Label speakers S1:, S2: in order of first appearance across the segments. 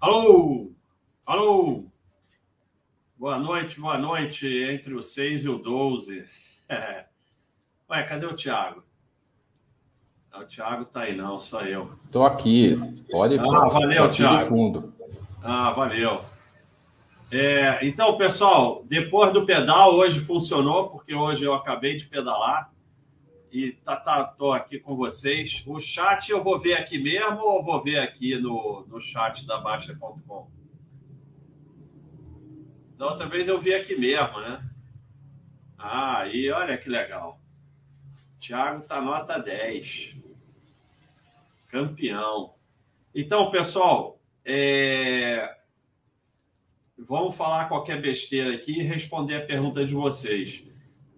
S1: Alô? Alô? Boa noite, boa noite, entre o 6 e o 12. É. Ué, cadê o Thiago? O Thiago tá aí, não, só eu.
S2: Tô aqui, pode
S1: Ah, valeu,
S2: aqui
S1: Thiago.
S2: fundo.
S1: Ah, valeu. É, então, pessoal, depois do pedal, hoje funcionou, porque hoje eu acabei de pedalar e tá, tá, tô aqui com vocês. O chat eu vou ver aqui mesmo ou vou ver aqui no, no chat da Baixa.com? Da outra vez eu vi aqui mesmo, né? Ah, e olha que legal. Thiago tá nota 10. Campeão. Então, pessoal, é... vamos falar qualquer besteira aqui e responder a pergunta de vocês.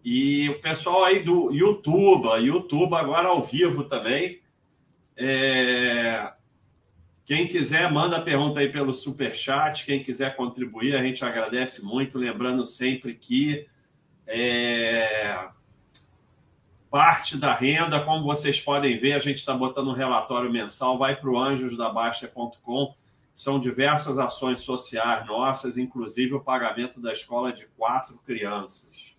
S1: E o pessoal aí do YouTube, YouTube agora ao vivo também. É... Quem quiser, manda pergunta aí pelo super chat. Quem quiser contribuir, a gente agradece muito. Lembrando sempre que é... parte da renda, como vocês podem ver, a gente está botando um relatório mensal, vai para o anjosdabaixa.com. São diversas ações sociais nossas, inclusive o pagamento da escola de quatro crianças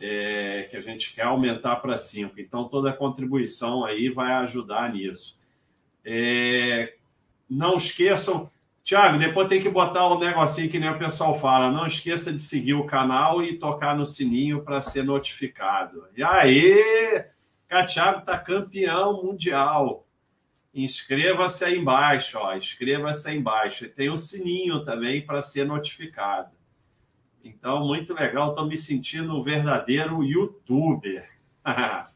S1: é, que a gente quer aumentar para cinco. Então, toda a contribuição aí vai ajudar nisso. É, não esqueçam, Tiago, depois tem que botar um negocinho que nem o pessoal fala. Não esqueça de seguir o canal e tocar no sininho para ser notificado. E aí, o Thiago está campeão mundial. Inscreva-se aí embaixo, ó. Inscreva-se aí embaixo. E tem o sininho também para ser notificado. Então, muito legal. Estou me sentindo um verdadeiro youtuber.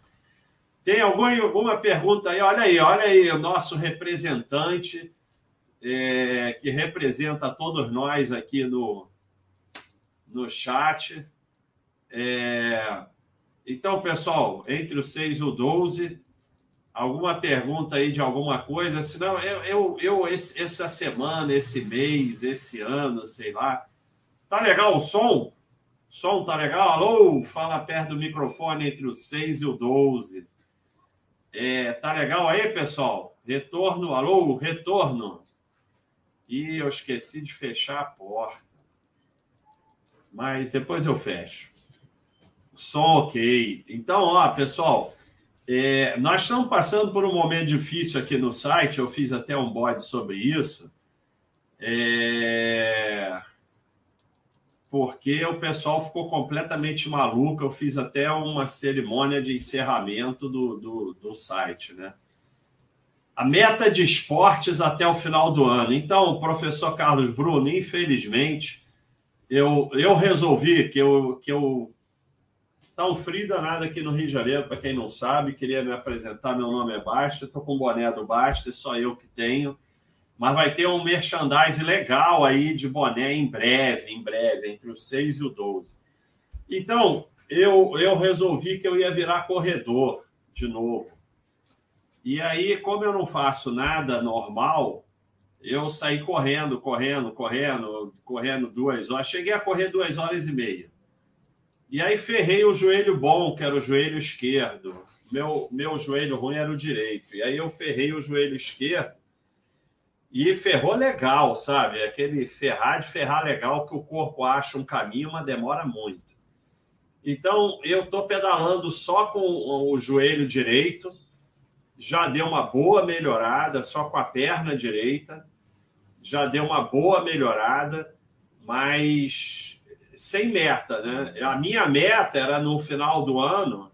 S1: Tem alguma, alguma pergunta aí? Olha aí, olha aí, o nosso representante, é, que representa todos nós aqui no, no chat. É, então, pessoal, entre o 6 e o 12, alguma pergunta aí de alguma coisa? Senão, eu, eu, eu esse, essa semana, esse mês, esse ano, sei lá, Tá legal o som? Som tá legal? Alô? Fala perto do microfone entre o 6 e o 12. É, tá legal aí, pessoal? Retorno, alô? Retorno. E eu esqueci de fechar a porta. Mas depois eu fecho. Som ok. Então, ó, pessoal, é, nós estamos passando por um momento difícil aqui no site. Eu fiz até um bode sobre isso. É porque o pessoal ficou completamente maluco. Eu fiz até uma cerimônia de encerramento do, do, do, site, né? A meta de esportes até o final do ano. Então, professor Carlos Bruno, infelizmente, eu, eu resolvi que eu, que eu. Tá um frio danado aqui no Rio de Janeiro, para quem não sabe, queria me apresentar. Meu nome é Basta, estou com o boné do Basta, só eu que tenho mas vai ter um merchandising legal aí de boné em breve, em breve, entre o 6 e o 12. Então, eu, eu resolvi que eu ia virar corredor de novo. E aí, como eu não faço nada normal, eu saí correndo, correndo, correndo, correndo duas horas. Cheguei a correr duas horas e meia. E aí ferrei o joelho bom, que era o joelho esquerdo. Meu, meu joelho ruim era o direito. E aí eu ferrei o joelho esquerdo e ferrou legal, sabe? Aquele ferrar de ferrar legal que o corpo acha um caminho, mas demora muito. Então, eu estou pedalando só com o joelho direito, já deu uma boa melhorada, só com a perna direita, já deu uma boa melhorada, mas sem meta, né? A minha meta era no final do ano,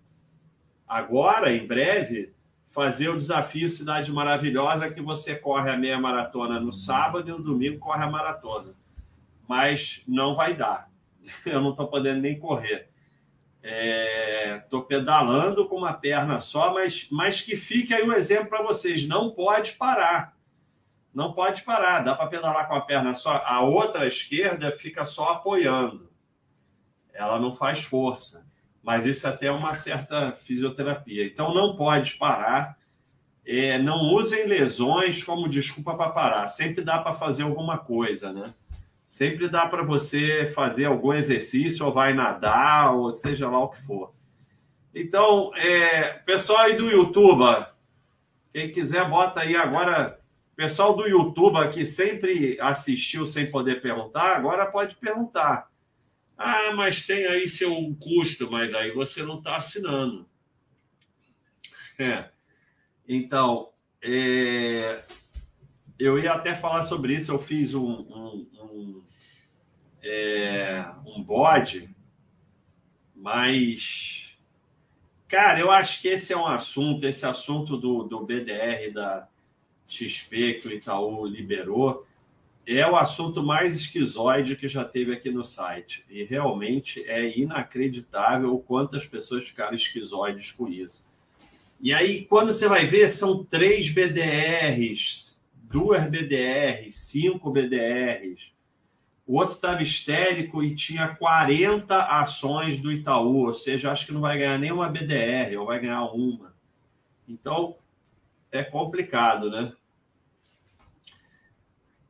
S1: agora, em breve, fazer o desafio Cidade Maravilhosa, que você corre a meia maratona no sábado e no domingo corre a maratona. Mas não vai dar. Eu não estou podendo nem correr. Estou é, pedalando com uma perna só, mas, mas que fique aí o um exemplo para vocês. Não pode parar. Não pode parar. Dá para pedalar com a perna só. A outra esquerda fica só apoiando. Ela não faz força mas isso até é uma certa fisioterapia. Então não pode parar. É, não usem lesões como desculpa para parar. Sempre dá para fazer alguma coisa, né? Sempre dá para você fazer algum exercício, ou vai nadar, ou seja lá o que for. Então, é, pessoal aí do YouTube, quem quiser, bota aí agora pessoal do YouTube aqui sempre assistiu sem poder perguntar, agora pode perguntar. Ah, mas tem aí seu custo, mas aí você não está assinando. É. Então, é... eu ia até falar sobre isso. Eu fiz um, um, um, é... um bode, mas, cara, eu acho que esse é um assunto, esse assunto do, do BDR da XP que o Itaú liberou, é o assunto mais esquizoide que já teve aqui no site. E realmente é inacreditável o quanto as pessoas ficaram esquizoides com isso. E aí, quando você vai ver, são três BDRs, duas BDRs, cinco BDRs. O outro estava histérico e tinha 40 ações do Itaú, ou seja, acho que não vai ganhar nenhuma BDR, ou vai ganhar uma. Então, é complicado, né?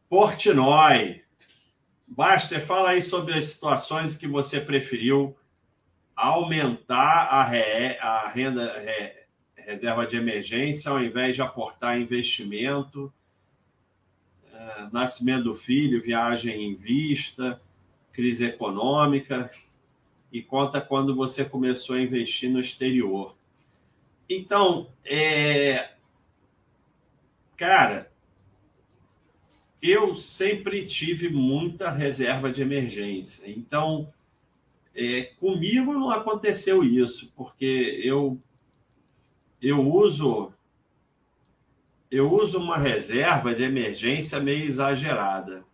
S1: Portnoy. Baster, fala aí sobre as situações que você preferiu aumentar a, re, a renda re, reserva de emergência ao invés de aportar investimento, é, nascimento do filho, viagem em vista, crise econômica e conta quando você começou a investir no exterior. Então, é, cara, eu sempre tive muita reserva de emergência. Então, é, comigo não aconteceu isso, porque eu eu uso eu uso uma reserva de emergência meio exagerada.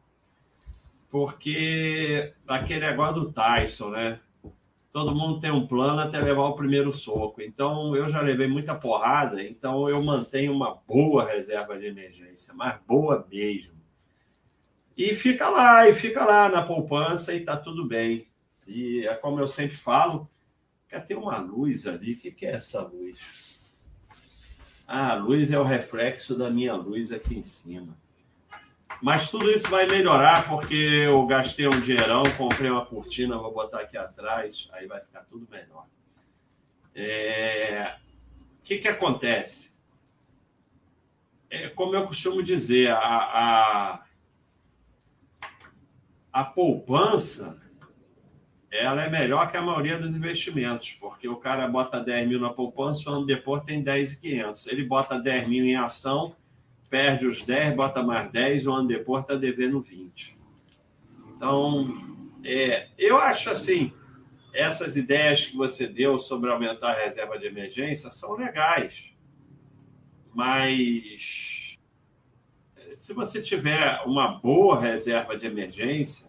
S1: Porque aquele negócio do Tyson, né? Todo mundo tem um plano até levar o primeiro soco. Então, eu já levei muita porrada, então eu mantenho uma boa reserva de emergência, mas boa mesmo. E fica lá, e fica lá na poupança e tá tudo bem. E é como eu sempre falo, quer ter uma luz ali, o que, que é essa luz? Ah, a luz é o reflexo da minha luz aqui em cima. Mas tudo isso vai melhorar porque eu gastei um dinheirão, comprei uma cortina, vou botar aqui atrás, aí vai ficar tudo melhor. É... O que, que acontece? É, como eu costumo dizer, a, a, a poupança ela é melhor que a maioria dos investimentos, porque o cara bota 10 mil na poupança, o ano depois tem 10,500. Ele bota 10 mil em ação, perde os 10, bota mais 10, o ano depois está devendo 20. Então, é, eu acho assim, essas ideias que você deu sobre aumentar a reserva de emergência são legais, mas se você tiver uma boa reserva de emergência,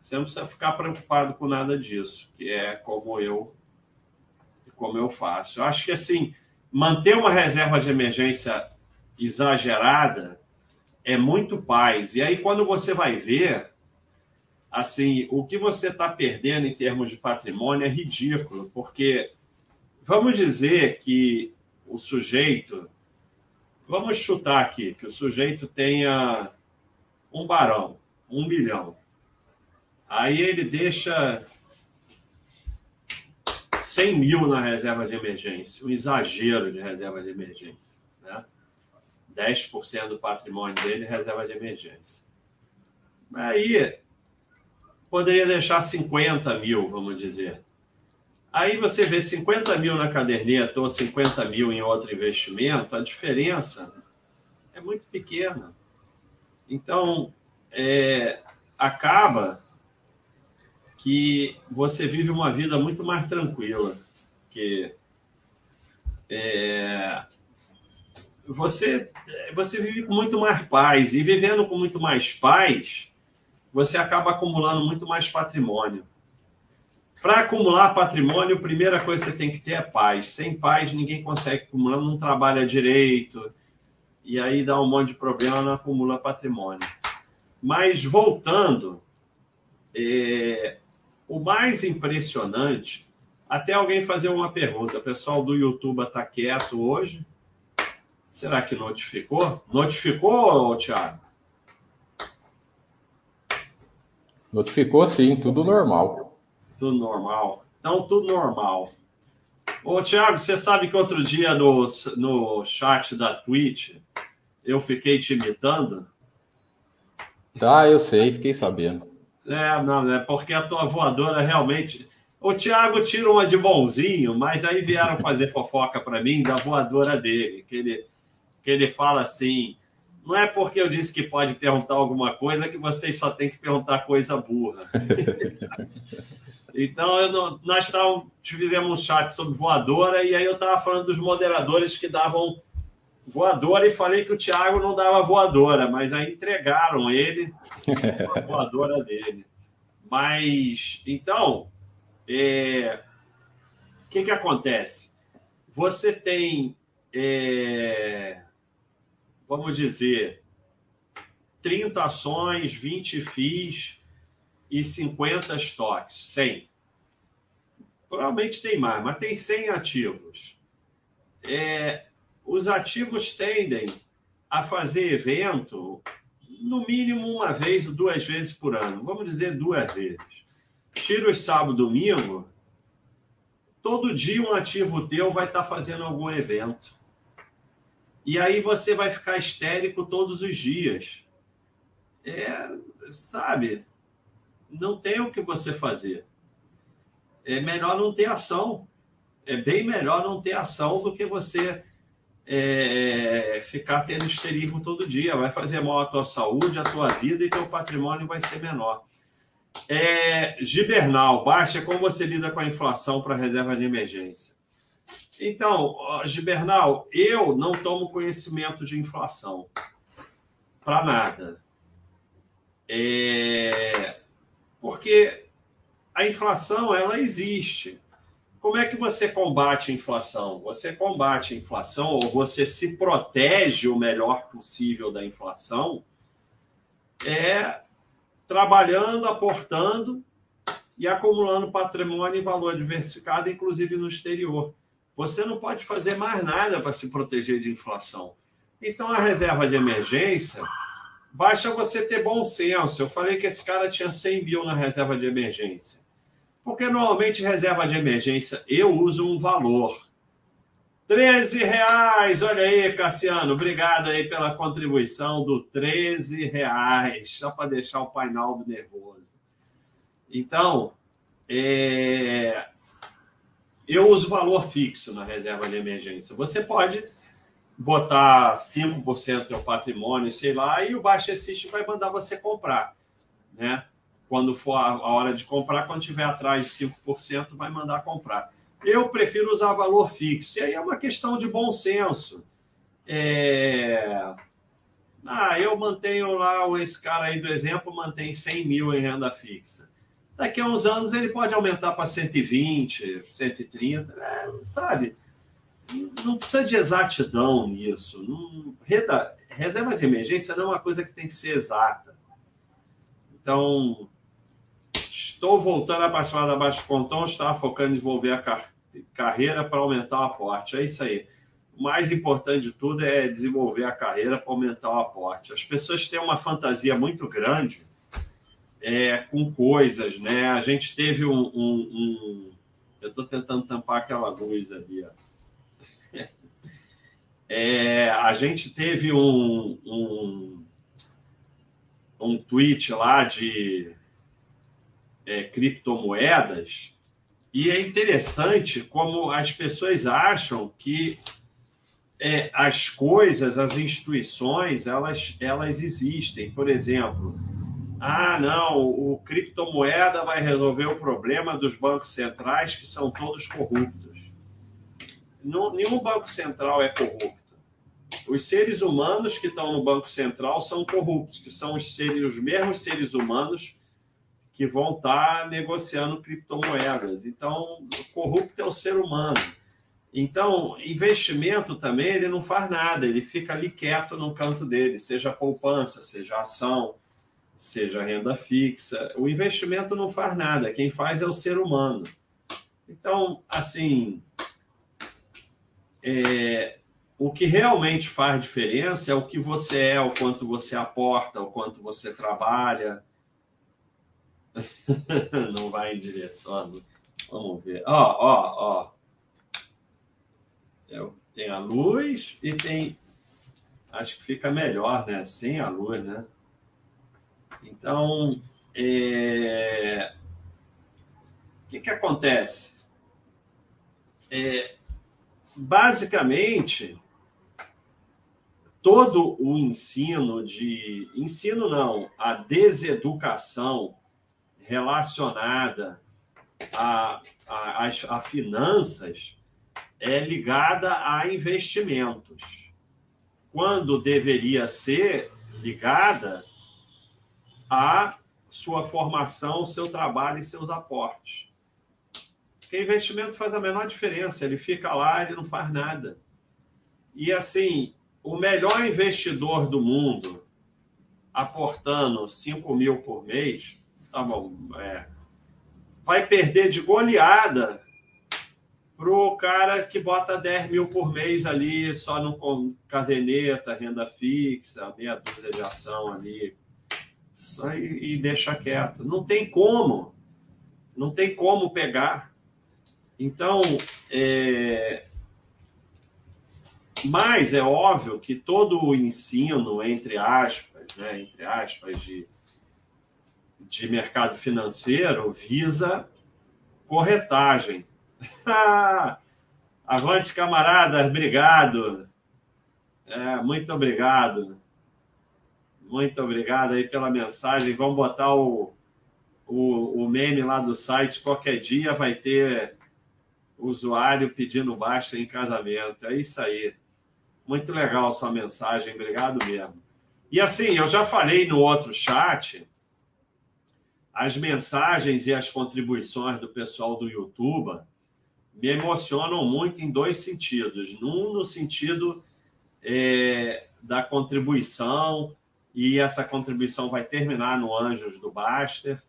S1: você não precisa ficar preocupado com nada disso, que é como eu como eu faço. Eu acho que assim, manter uma reserva de emergência exagerada é muito paz. E aí quando você vai ver, assim, o que você está perdendo em termos de patrimônio é ridículo, porque vamos dizer que o sujeito, vamos chutar aqui, que o sujeito tenha um barão, um milhão. Aí ele deixa 100 mil na reserva de emergência, um exagero de reserva de emergência. Né? 10% do patrimônio dele reserva de emergência. Aí poderia deixar 50 mil, vamos dizer. Aí você vê 50 mil na caderneta ou 50 mil em outro investimento, a diferença é muito pequena. Então, é, acaba que você vive uma vida muito mais tranquila, que é, você você vive com muito mais paz e vivendo com muito mais paz, você acaba acumulando muito mais patrimônio. Para acumular patrimônio, a primeira coisa que você tem que ter é paz. Sem paz, ninguém consegue acumular, não trabalha direito, e aí dá um monte de problema, não acumula patrimônio. Mas voltando, é, o mais impressionante, até alguém fazer uma pergunta, o pessoal do YouTube está quieto hoje? Será que notificou? Notificou, Thiago?
S2: Notificou sim, tudo normal.
S1: Tudo normal. Então, tudo normal. Ô, Thiago, você sabe que outro dia no, no chat da Twitch eu fiquei te imitando?
S2: Tá, eu sei, fiquei sabendo.
S1: É, não, é porque a tua voadora realmente. O Thiago tira uma de bonzinho, mas aí vieram fazer fofoca para mim da voadora dele, que ele, que ele fala assim: não é porque eu disse que pode perguntar alguma coisa que vocês só têm que perguntar coisa burra. então, não, nós tavam, fizemos um chat sobre voadora e aí eu estava falando dos moderadores que davam voadora e falei que o Thiago não dava voadora, mas aí entregaram ele a voadora dele. Mas, então, é, o que, que acontece? Você tem, é, vamos dizer, 30 ações, 20 FIIs e 50 estoques, 100. Provavelmente tem mais, mas tem 100 ativos. É, os ativos tendem a fazer evento no mínimo uma vez ou duas vezes por ano. Vamos dizer duas vezes. Tira os sábado domingo, todo dia um ativo teu vai estar fazendo algum evento. E aí você vai ficar histérico todos os dias. É, sabe, não tem o que você fazer. É melhor não ter ação. É bem melhor não ter ação do que você é, ficar tendo histerismo todo dia. Vai fazer mal à tua saúde, à tua vida e teu patrimônio vai ser menor. É, Gibernal, baixa como você lida com a inflação para reserva de emergência. Então, Gibernal, eu não tomo conhecimento de inflação para nada. É, porque a inflação ela existe. Como é que você combate a inflação? Você combate a inflação ou você se protege o melhor possível da inflação é trabalhando, aportando e acumulando patrimônio e valor diversificado, inclusive no exterior. Você não pode fazer mais nada para se proteger de inflação. Então, a reserva de emergência, basta você ter bom senso. Eu falei que esse cara tinha 100 mil na reserva de emergência. Porque normalmente reserva de emergência eu uso um valor. 13 reais, olha aí, Cassiano, obrigado aí pela contribuição do 13 reais, só para deixar o painel nervoso. Então, é... eu uso valor fixo na reserva de emergência. Você pode botar 5% do seu patrimônio, sei lá, e o Baixa System vai mandar você comprar, né? quando for a hora de comprar, quando tiver atrás de 5%, vai mandar comprar. Eu prefiro usar valor fixo. E aí é uma questão de bom senso. É... Ah, eu mantenho lá, esse cara aí do exemplo mantém 100 mil em renda fixa. Daqui a uns anos ele pode aumentar para 120, 130, é, sabe? Não precisa de exatidão nisso. Não... Reserva de emergência não é uma coisa que tem que ser exata. Então, Estou voltando a participar da Baixo Pontão, estava focando em desenvolver a car carreira para aumentar o aporte. É isso aí. O mais importante de tudo é desenvolver a carreira para aumentar o aporte. As pessoas têm uma fantasia muito grande é, com coisas, né? A gente teve um. um, um... Eu estou tentando tampar aquela luz ali, ó. É, a gente teve um, um, um tweet lá de é, criptomoedas, e é interessante como as pessoas acham que é, as coisas, as instituições, elas, elas existem. Por exemplo, ah, não, o criptomoeda vai resolver o problema dos bancos centrais, que são todos corruptos. Nenhum banco central é corrupto. Os seres humanos que estão no Banco Central são corruptos, que são os, seres, os mesmos seres humanos que vão estar negociando criptomoedas. Então, corrupto é o ser humano. Então, investimento também ele não faz nada, ele fica ali quieto no canto dele, seja poupança, seja ação, seja renda fixa. O investimento não faz nada, quem faz é o ser humano. Então, assim, é, o que realmente faz diferença é o que você é, o quanto você aporta, o quanto você trabalha não vai em direção. Vamos ver. Ó, ó, ó. Tem a luz e tem Acho que fica melhor, né? Sem a luz, né? Então, é... o que, que acontece? É... Basicamente, todo o ensino de. Ensino não, a deseducação relacionada a, a, a, finanças é ligada a investimentos, quando deveria ser ligada a sua formação, seu trabalho e seus aportes. Porque investimento faz a menor diferença, ele fica lá, ele não faz nada. E assim, o melhor investidor do mundo aportando 5 mil por mês, tá bom, é, vai perder de goleada pro cara que bota 10 mil por mês ali só no caderneta, renda fixa, meia dúzia de ação ali, só e, e deixa quieto. Não tem como, não tem como pegar. Então, é... mas é óbvio que todo o ensino, entre aspas, né, entre aspas, de de mercado financeiro visa corretagem. Avante, camaradas, obrigado. É, muito obrigado. Muito obrigado aí pela mensagem. Vamos botar o, o, o meme lá do site. Qualquer dia vai ter usuário pedindo baixa em casamento. É isso aí. Muito legal sua mensagem. Obrigado mesmo. E assim, eu já falei no outro chat as mensagens e as contribuições do pessoal do YouTube me emocionam muito em dois sentidos. Num, no sentido é, da contribuição, e essa contribuição vai terminar no Anjos do Baster.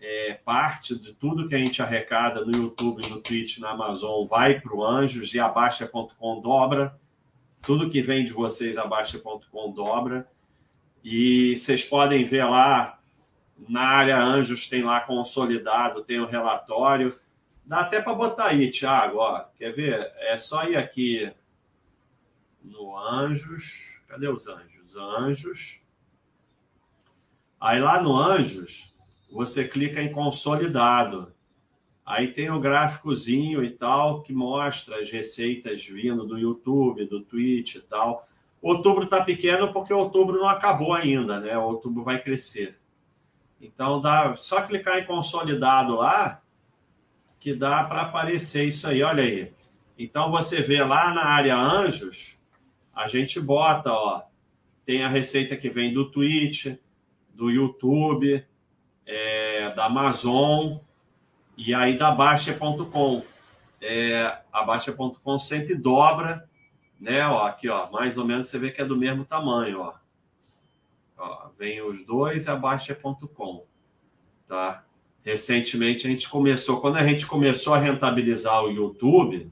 S1: É, parte de tudo que a gente arrecada no YouTube, no Twitch, na Amazon vai para o Anjos e a Baixa.com dobra. Tudo que vem de vocês, a dobra. E vocês podem ver lá na área Anjos tem lá consolidado, tem o relatório. Dá até para botar aí, Thiago. Ó, quer ver? É só ir aqui no Anjos. Cadê os Anjos? Anjos. Aí lá no Anjos, você clica em consolidado. Aí tem o gráficozinho e tal que mostra as receitas vindo do YouTube, do Twitch e tal. Outubro está pequeno porque outubro não acabou ainda, né? Outubro vai crescer. Então dá só clicar em consolidado lá que dá para aparecer isso aí. Olha aí. Então você vê lá na área anjos, a gente bota, ó, tem a receita que vem do Twitch, do YouTube, é, da Amazon e aí da Baixa.com. É, a Baixa.com sempre dobra, né? Ó, aqui, ó, mais ou menos você vê que é do mesmo tamanho, ó. Ó, vem os dois e a Baixa.com. Tá? Recentemente a gente começou, quando a gente começou a rentabilizar o YouTube,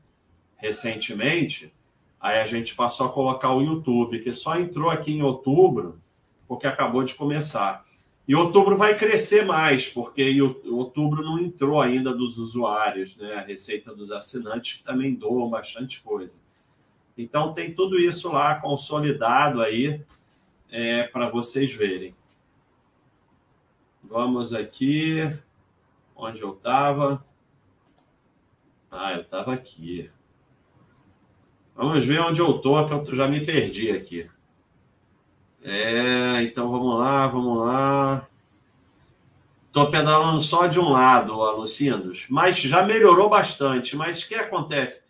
S1: recentemente, aí a gente passou a colocar o YouTube, que só entrou aqui em outubro, porque acabou de começar. E outubro vai crescer mais, porque outubro não entrou ainda dos usuários, né? A receita dos assinantes que também doam bastante coisa. Então tem tudo isso lá consolidado aí é, para vocês verem. Vamos aqui. Onde eu estava? Ah, eu estava aqui. Vamos ver onde eu estou, que eu já me perdi aqui. É, então vamos lá, vamos lá. Estou pedalando só de um lado, Alucindos, mas já melhorou bastante. Mas o que acontece?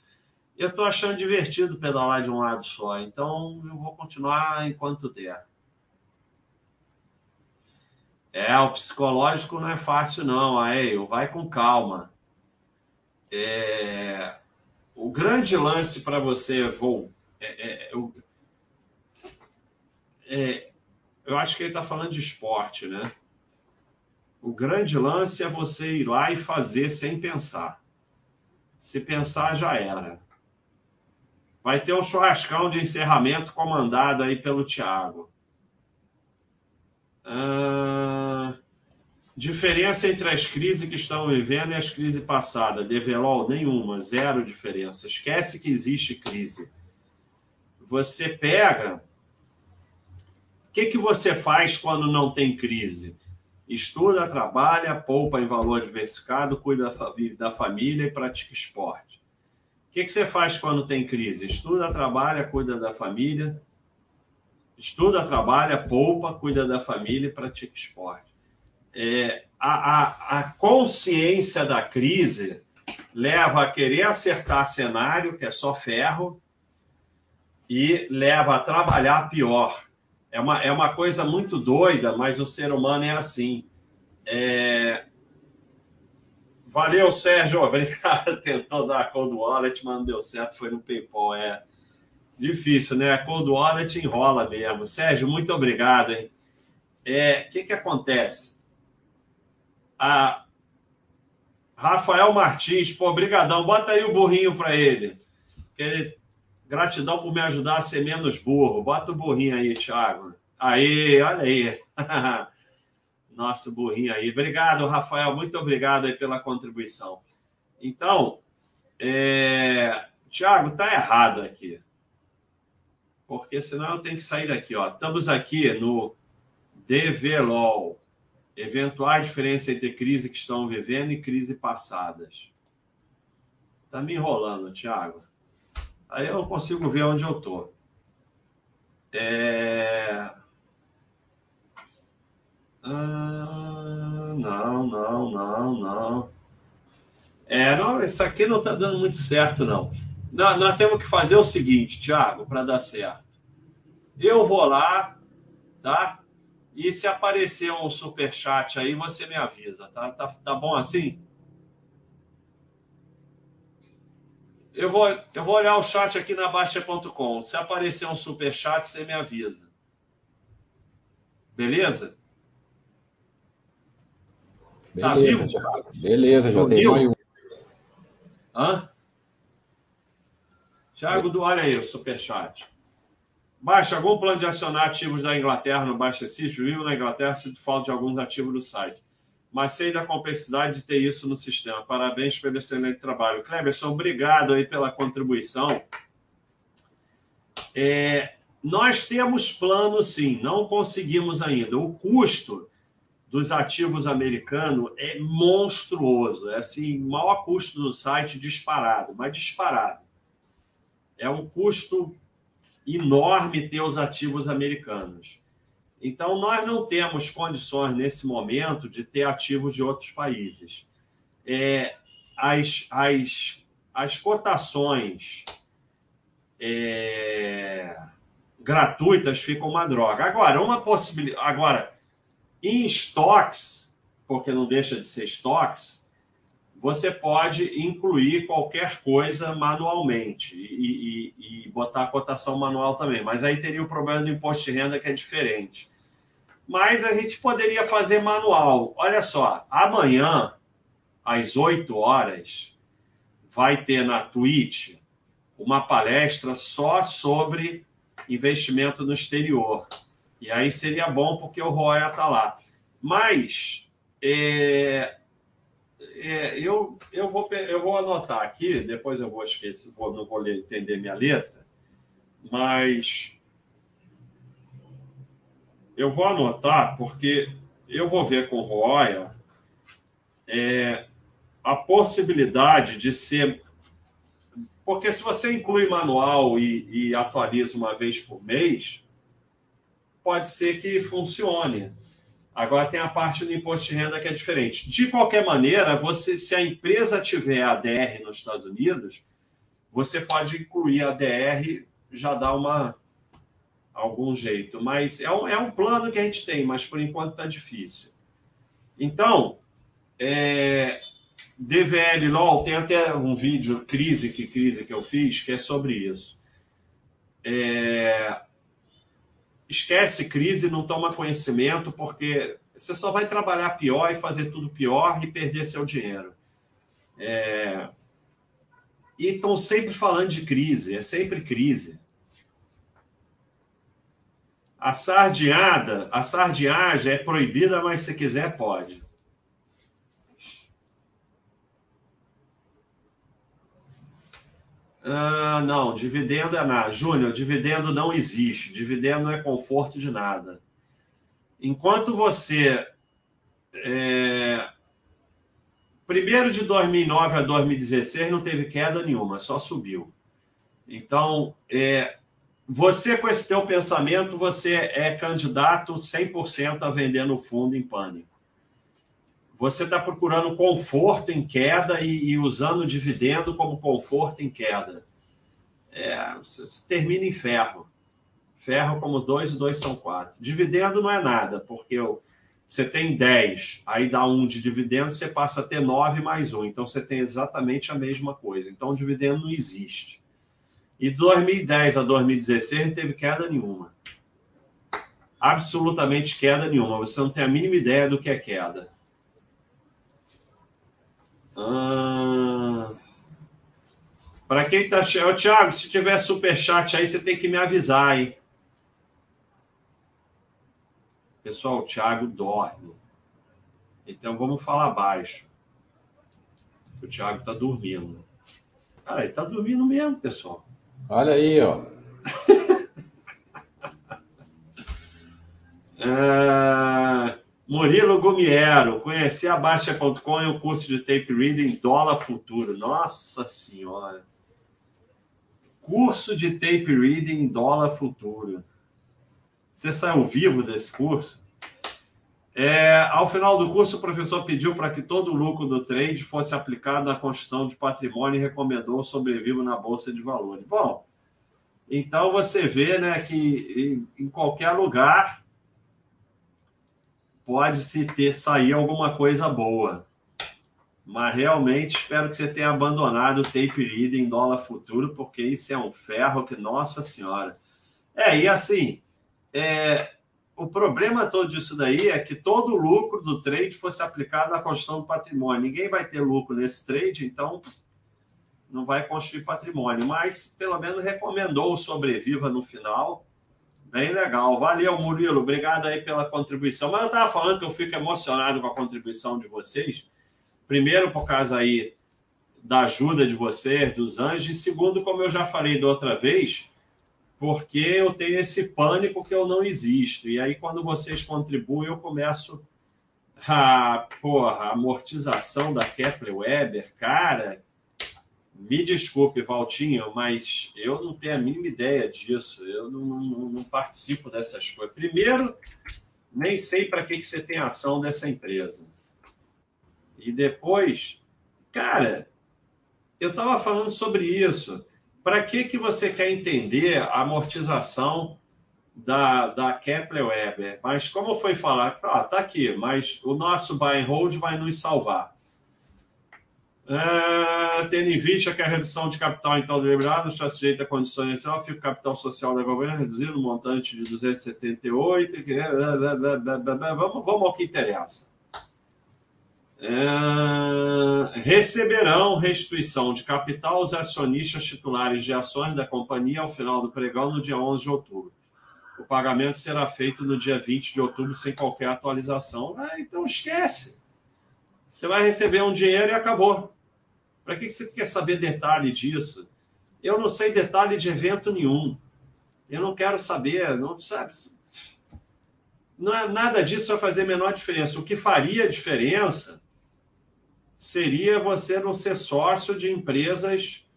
S1: Eu estou achando divertido pedalar de um lado só, então eu vou continuar enquanto der. É, o psicológico não é fácil, não, aí vai com calma. É, o grande lance para você vou é, é, é, eu acho que ele está falando de esporte, né? O grande lance é você ir lá e fazer sem pensar. Se pensar, já era. Vai ter um churrascão de encerramento comandado aí pelo Thiago. Ah, diferença entre as crises que estão vivendo e as crises passadas. Develol, nenhuma, zero diferença. Esquece que existe crise. Você pega O que, que você faz quando não tem crise? Estuda, trabalha, poupa em valor diversificado, cuida da família e pratica esporte. O que, que você faz quando tem crise? Estuda, trabalha, cuida da família. Estuda, trabalha, poupa, cuida da família e pratica esporte. É, a, a, a consciência da crise leva a querer acertar cenário, que é só ferro, e leva a trabalhar pior. É uma, é uma coisa muito doida, mas o ser humano é assim. É... Valeu, Sérgio. Obrigado. Tentou dar a Cold Wallet, mas não deu certo. Foi no PayPal. É difícil, né? A Cold Wallet enrola mesmo. Sérgio, muito obrigado. Hein? É, o que, que acontece? A Rafael Martins, pô, brigadão. Bota aí o burrinho para ele. ele. Gratidão por me ajudar a ser menos burro. Bota o burrinho aí, Thiago. Aí, olha aí. Nosso burrinho aí. Obrigado, Rafael. Muito obrigado aí pela contribuição. Então, é... Tiago, tá errado aqui. Porque senão eu tenho que sair daqui. Ó. Estamos aqui no DVLOL eventuais diferenças entre crise que estão vivendo e crise passadas. Está me enrolando, Tiago. Aí eu consigo ver onde eu estou. É... Ah, não, não, não, não. É, não, isso aqui não está dando muito certo, não. Nós, nós temos que fazer o seguinte, Tiago, para dar certo. Eu vou lá, tá? E se aparecer um super chat aí, você me avisa, tá? Tá, tá bom assim? Eu vou, eu vou olhar o chat aqui na Baixa.com. Se aparecer um super chat, você me avisa. Beleza?
S2: Tá Beleza, tá já, beleza, já tem um.
S1: Hã? Tiago, olha aí o superchat. Baixa algum plano de acionar ativos da Inglaterra no Baixa System? Vivo na Inglaterra, sinto falta de alguns ativos do site. Mas sei da complexidade de ter isso no sistema. Parabéns pelo excelente trabalho. Cleberson, obrigado aí pela contribuição. É, nós temos plano, sim, não conseguimos ainda. O custo dos ativos americanos é monstruoso. É assim, maior custo do site disparado, mas disparado. É um custo enorme ter os ativos americanos. Então, nós não temos condições nesse momento de ter ativos de outros países. É, as, as, as cotações é, gratuitas ficam uma droga. Agora, uma possibilidade. Agora, em estoques, porque não deixa de ser estoques, você pode incluir qualquer coisa manualmente e, e, e, botar a cotação manual também. Mas aí teria o problema do imposto de renda que é diferente. Mas a gente poderia fazer manual. Olha só, amanhã, às 8 horas, vai ter na Twitch uma palestra só sobre investimento no exterior. E aí seria bom porque o Roya está lá. Mas é, é, eu, eu, vou, eu vou anotar aqui, depois eu vou esquecer, vou, não vou ler, entender minha letra, mas eu vou anotar porque eu vou ver com o Roya é, a possibilidade de ser. Porque se você inclui manual e, e atualiza uma vez por mês, pode ser que funcione. Agora tem a parte do imposto de renda que é diferente. De qualquer maneira, você, se a empresa tiver ADR nos Estados Unidos, você pode incluir ADR, já dá uma algum jeito. Mas é um, é um plano que a gente tem, mas por enquanto está difícil. Então, é, DVL LOL, tem até um vídeo, crise que crise que eu fiz, que é sobre isso. É, esquece crise, não toma conhecimento, porque você só vai trabalhar pior e fazer tudo pior e perder seu dinheiro. É... E estão sempre falando de crise, é sempre crise. A sardinhada, a sardinhagem é proibida, mas se quiser, pode. Ah, não, dividendo é nada. Júnior, dividendo não existe. Dividendo não é conforto de nada. Enquanto você. É... Primeiro de 2009 a 2016 não teve queda nenhuma, só subiu. Então, é... você com esse teu pensamento, você é candidato 100% a vender no fundo em pânico. Você está procurando conforto em queda e, e usando o dividendo como conforto em queda. É, termina em ferro. Ferro como 2 e 2 são 4. Dividendo não é nada, porque você tem 10, aí dá 1 um de dividendo, você passa a ter 9 mais 1. Então você tem exatamente a mesma coisa. Então o dividendo não existe. E de 2010 a 2016 não teve queda nenhuma. Absolutamente queda nenhuma. Você não tem a mínima ideia do que é queda. Ah, para quem tá. Ô, Thiago, se tiver super chat aí, você tem que me avisar, hein? Pessoal, o Thiago dorme. Então vamos falar baixo. O Thiago tá dormindo. Cara, ele tá dormindo mesmo, pessoal.
S2: Olha aí, ó.
S1: é... Murilo Gumiero, conhecer a Baixa.com e o curso de tape reading dólar futuro. Nossa Senhora! Curso de tape reading dólar futuro. Você saiu vivo desse curso? É, ao final do curso, o professor pediu para que todo o lucro do trade fosse aplicado na construção de patrimônio e recomendou sobrevivo na Bolsa de Valores. Bom, então você vê né, que em, em qualquer lugar pode-se ter sair alguma coisa boa. Mas realmente espero que você tenha abandonado o tape reading em dólar futuro, porque isso é um ferro que, nossa senhora. É, e assim, é, o problema todo disso daí é que todo o lucro do trade fosse aplicado na construção do patrimônio. Ninguém vai ter lucro nesse trade, então não vai construir patrimônio. Mas pelo menos recomendou o sobreviva no final Bem legal. Valeu, Murilo. Obrigado aí pela contribuição. Mas eu estava falando que eu fico emocionado com a contribuição de vocês. Primeiro, por causa aí da ajuda de vocês, dos anjos. E segundo, como eu já falei da outra vez, porque eu tenho esse pânico que eu não existo. E aí, quando vocês contribuem, eu começo a, porra, amortização da Kepler Weber, cara, me desculpe, Valtinho, mas eu não tenho a mínima ideia disso. Eu não, não, não participo dessas coisas. Primeiro, nem sei para que, que você tem ação dessa empresa. E depois, cara, eu estava falando sobre isso. Para que, que você quer entender a amortização da, da Kepler Weber? Mas como foi falar? Ah, tá aqui, mas o nosso buy and hold vai nos salvar. É, tendo em vista que a redução de capital então deliberado está sujeita a condições de fica o capital social da governo reduzido no montante de 278. Que, vamos, vamos ao que interessa. É, receberão restituição de capital os acionistas titulares de ações da companhia ao final do pregão no dia 11 de outubro. O pagamento será feito no dia 20 de outubro sem qualquer atualização. Ah, então esquece. Você vai receber um dinheiro e acabou. Para que você quer saber detalhe disso? Eu não sei detalhe de evento nenhum. Eu não quero saber, não sabe. Não é, nada disso vai fazer a menor diferença. O que faria diferença seria você não ser sócio de empresas.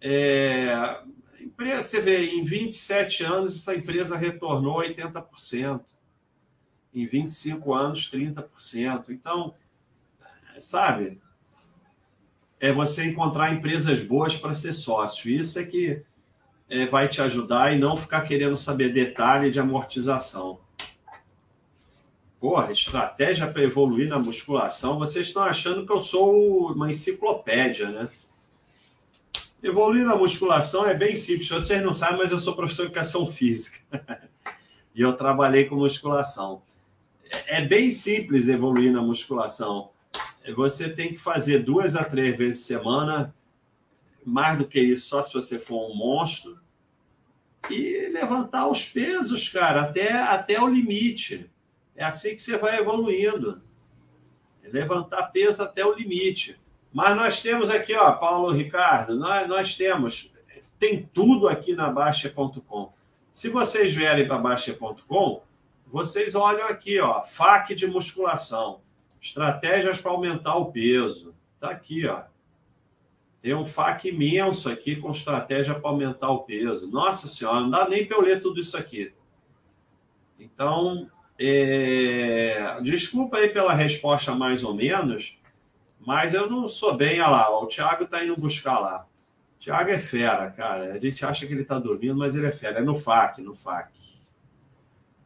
S1: É, empresa, você vê, em 27 anos, essa empresa retornou 80%. Em 25 anos, 30%. Então, sabe, é você encontrar empresas boas para ser sócio. Isso é que é, vai te ajudar e não ficar querendo saber detalhe de amortização. Porra, estratégia para evoluir na musculação. Vocês estão achando que eu sou uma enciclopédia, né? Evoluir na musculação é bem simples. Vocês não sabem, mas eu sou professor de educação física. e eu trabalhei com musculação. É, é bem simples evoluir na musculação você tem que fazer duas a três vezes semana, mais do que isso, só se você for um monstro, e levantar os pesos, cara, até, até o limite. É assim que você vai evoluindo. Levantar peso até o limite. Mas nós temos aqui, ó, Paulo Ricardo, nós, nós temos tem tudo aqui na Baixa.com. Se vocês vierem para Baixa.com, vocês olham aqui, ó, FAQ de musculação, estratégias para aumentar o peso. Tá aqui, ó. Tem um FAQ imenso aqui com estratégia para aumentar o peso. Nossa Senhora, não dá nem para eu ler tudo isso aqui. Então, é... desculpa aí pela resposta mais ou menos, mas eu não sou bem. Olha lá, o Thiago está indo buscar lá. O Thiago é fera, cara. A gente acha que ele está dormindo, mas ele é fera. É no FAQ, no FAQ.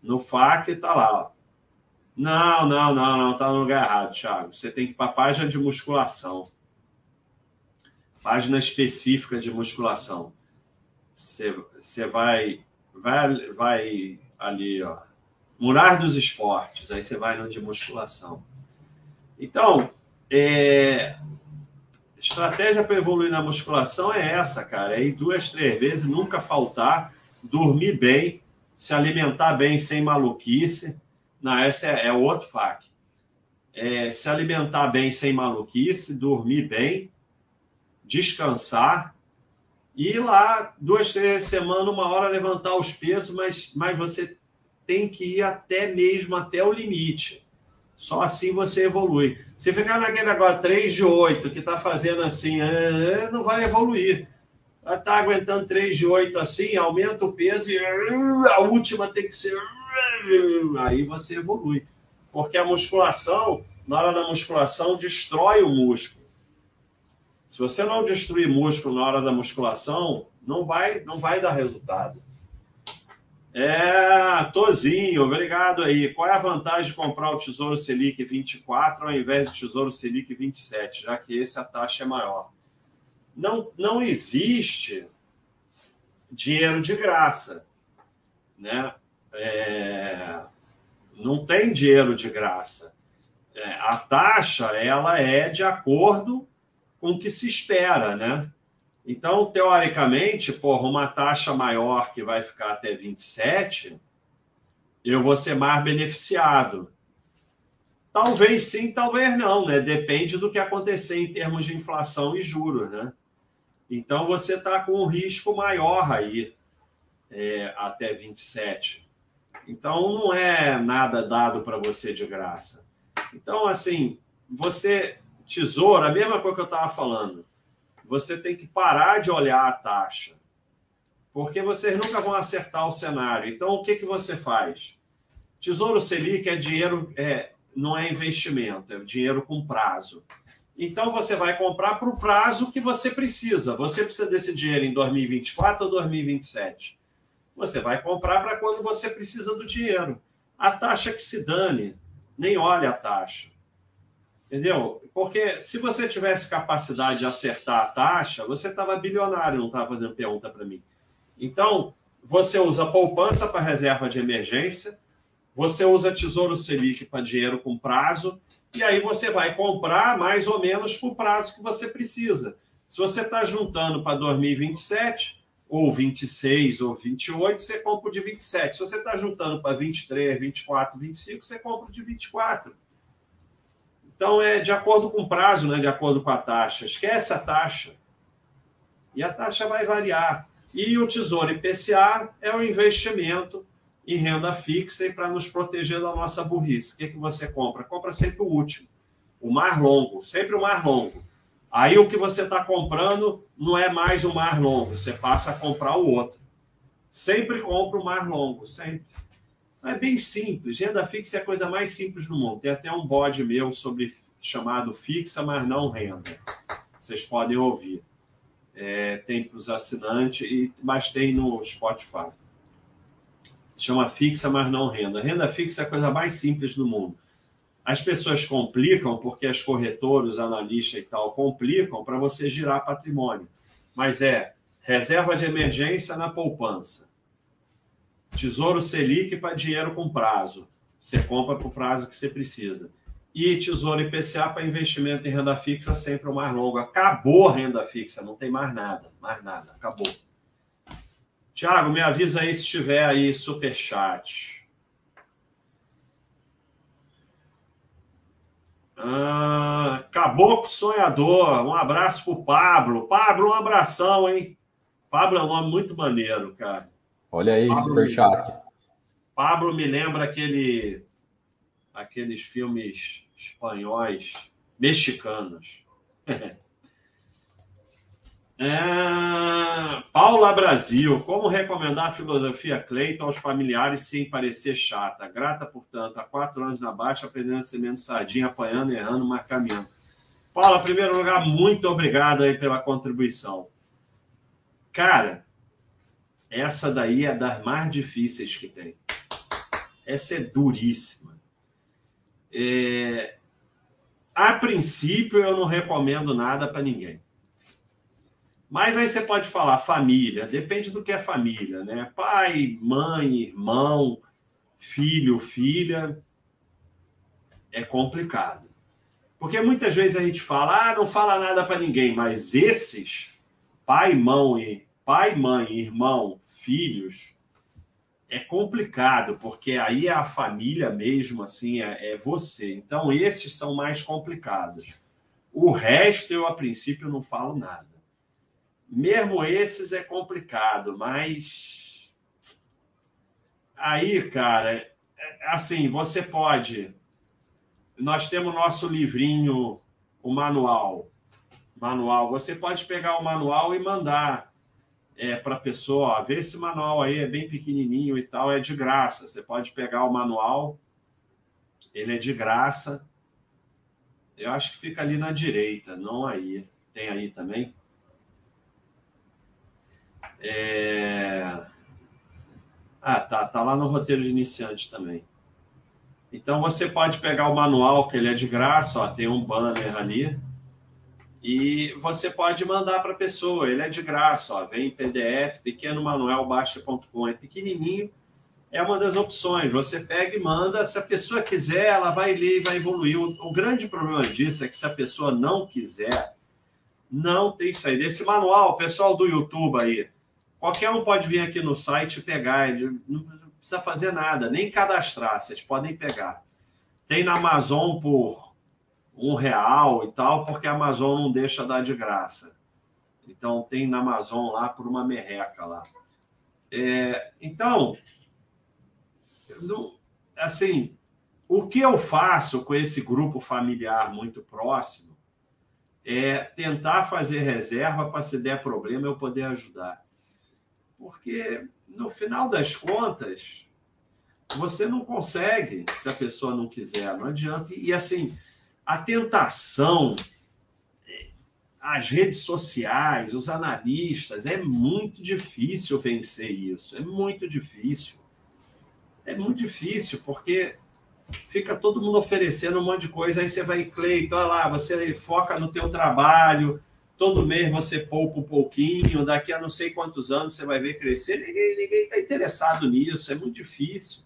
S1: No FAQ está lá, ó. Não, não, não, não, está no lugar errado, Thiago. Você tem que ir para a página de musculação. Página específica de musculação. Você, você vai, vai, vai ali, ó. Murar dos esportes. Aí você vai no de musculação. Então, é, estratégia para evoluir na musculação é essa, cara. É ir duas, três vezes, nunca faltar, dormir bem, se alimentar bem sem maluquice. Não, essa é, é outro fac. É, se alimentar bem sem maluquice, dormir bem, descansar e ir lá duas, três semanas, uma hora levantar os pesos, mas, mas você tem que ir até mesmo até o limite. Só assim você evolui. Se ficar naquele agora 3 de 8, que está fazendo assim, é, é, não vai evoluir. Está aguentando 3 de 8 assim, aumenta o peso e a última tem que ser. Aí você evolui. Porque a musculação, na hora da musculação, destrói o músculo. Se você não destruir músculo na hora da musculação, não vai, não vai dar resultado. É, Tozinho, obrigado aí. Qual é a vantagem de comprar o Tesouro Selic 24 ao invés do Tesouro Selic 27, já que esse a taxa é maior? Não, não existe dinheiro de graça, né? É, não tem dinheiro de graça. É, a taxa ela é de acordo com o que se espera, né? Então, teoricamente, porra, uma taxa maior que vai ficar até 27, eu vou ser mais beneficiado. Talvez sim, talvez não, né? Depende do que acontecer em termos de inflação e juros, né? Então você está com um risco maior aí é, até 27. Então não é nada dado para você de graça. Então, assim, você, tesouro, a mesma coisa que eu estava falando você tem que parar de olhar a taxa, porque vocês nunca vão acertar o cenário. Então, o que, que você faz? Tesouro Selic é dinheiro, é, não é investimento, é dinheiro com prazo. Então, você vai comprar para o prazo que você precisa. Você precisa desse dinheiro em 2024 ou 2027. Você vai comprar para quando você precisa do dinheiro. A taxa que se dane, nem olha a taxa. Entendeu? Porque se você tivesse capacidade de acertar a taxa, você estava bilionário, não estava fazendo pergunta para mim. Então, você usa poupança para reserva de emergência, você usa Tesouro Selic para dinheiro com prazo, e aí você vai comprar mais ou menos por prazo que você precisa. Se você está juntando para 2027, ou 26, ou 28, você compra o de 27. Se você está juntando para 23, 24, 25, você compra o de 24. Então, é de acordo com o prazo, né, de acordo com a taxa. Esquece a taxa. E a taxa vai variar. E o Tesouro IPCA é o investimento em renda fixa e para nos proteger da nossa burrice. O que, que você compra? Compra sempre o último, o mais longo, sempre o mais longo. Aí o que você está comprando não é mais o mais longo, você passa a comprar o outro. Sempre compra o mais longo, sempre. É bem simples. Renda fixa é a coisa mais simples do mundo. Tem até um bode meu sobre chamado fixa, mas não renda. Vocês podem ouvir. É, tem para os assinantes, e, mas tem no Spotify. Chama fixa, mas não renda. Renda fixa é a coisa mais simples do mundo. As pessoas complicam porque as corretoras, analistas e tal complicam para você girar patrimônio. Mas é reserva de emergência na poupança Tesouro Selic para dinheiro com prazo. Você compra para o prazo que você precisa. E Tesouro IPCA para investimento em renda fixa sempre o mais longo. Acabou a renda fixa, não tem mais nada. Mais nada, acabou. Tiago, me avisa aí se estiver aí superchat. Ah, Caboclo Sonhador, um abraço pro Pablo. Pablo, um abração, hein? Pablo é um nome muito maneiro, cara.
S2: Olha aí, super chat.
S1: Pablo me lembra aquele, aqueles filmes espanhóis mexicanos. É... Paula Brasil, como recomendar a filosofia Cleiton aos familiares sem parecer chata? Grata, portanto, há quatro anos na Baixa, aprendendo a ser menos sardinha, apanhando, errando, mas caminhando. Paula, em primeiro lugar, muito obrigado aí pela contribuição. Cara, essa daí é das mais difíceis que tem. Essa é duríssima. É... A princípio, eu não recomendo nada para ninguém. Mas aí você pode falar família, depende do que é família, né? Pai, mãe, irmão, filho, filha. É complicado. Porque muitas vezes a gente fala, ah, não fala nada para ninguém, mas esses, pai, mãe, pai, mãe, irmão, filhos, é complicado, porque aí é a família mesmo, assim, é, é você. Então, esses são mais complicados. O resto, eu, a princípio, não falo nada. Mesmo esses é complicado, mas aí, cara, é, assim, você pode. Nós temos nosso livrinho, o manual. Manual. Você pode pegar o manual e mandar é, para a pessoa. Ó, vê esse manual aí, é bem pequenininho e tal, é de graça. Você pode pegar o manual, ele é de graça. Eu acho que fica ali na direita, não aí. Tem aí também? É... Ah, tá, tá lá no roteiro de iniciante também. Então você pode pegar o manual, que ele é de graça, ó, tem um banner ali, e você pode mandar para a pessoa, ele é de graça, ó, vem em PDF, pequeno manual baixa.com, é pequenininho, é uma das opções. Você pega e manda, se a pessoa quiser, ela vai ler e vai evoluir. O, o grande problema disso é que se a pessoa não quiser, não tem saída. Esse manual, pessoal do YouTube aí, Qualquer um pode vir aqui no site pegar, não precisa fazer nada, nem cadastrar, vocês podem pegar. Tem na Amazon por um real e tal, porque a Amazon não deixa dar de graça. Então tem na Amazon lá por uma merreca lá. É, então, assim, o que eu faço com esse grupo familiar muito próximo é tentar fazer reserva para se der problema eu poder ajudar. Porque, no final das contas, você não consegue se a pessoa não quiser, não adianta. E, assim, a tentação, as redes sociais, os analistas, é muito difícil vencer isso. É muito difícil. É muito difícil, porque fica todo mundo oferecendo um monte de coisa, aí você vai, Cleiton, olha lá, você foca no teu trabalho, todo mês você poupa um pouquinho, daqui a não sei quantos anos você vai ver crescer. Ninguém está interessado nisso, é muito difícil.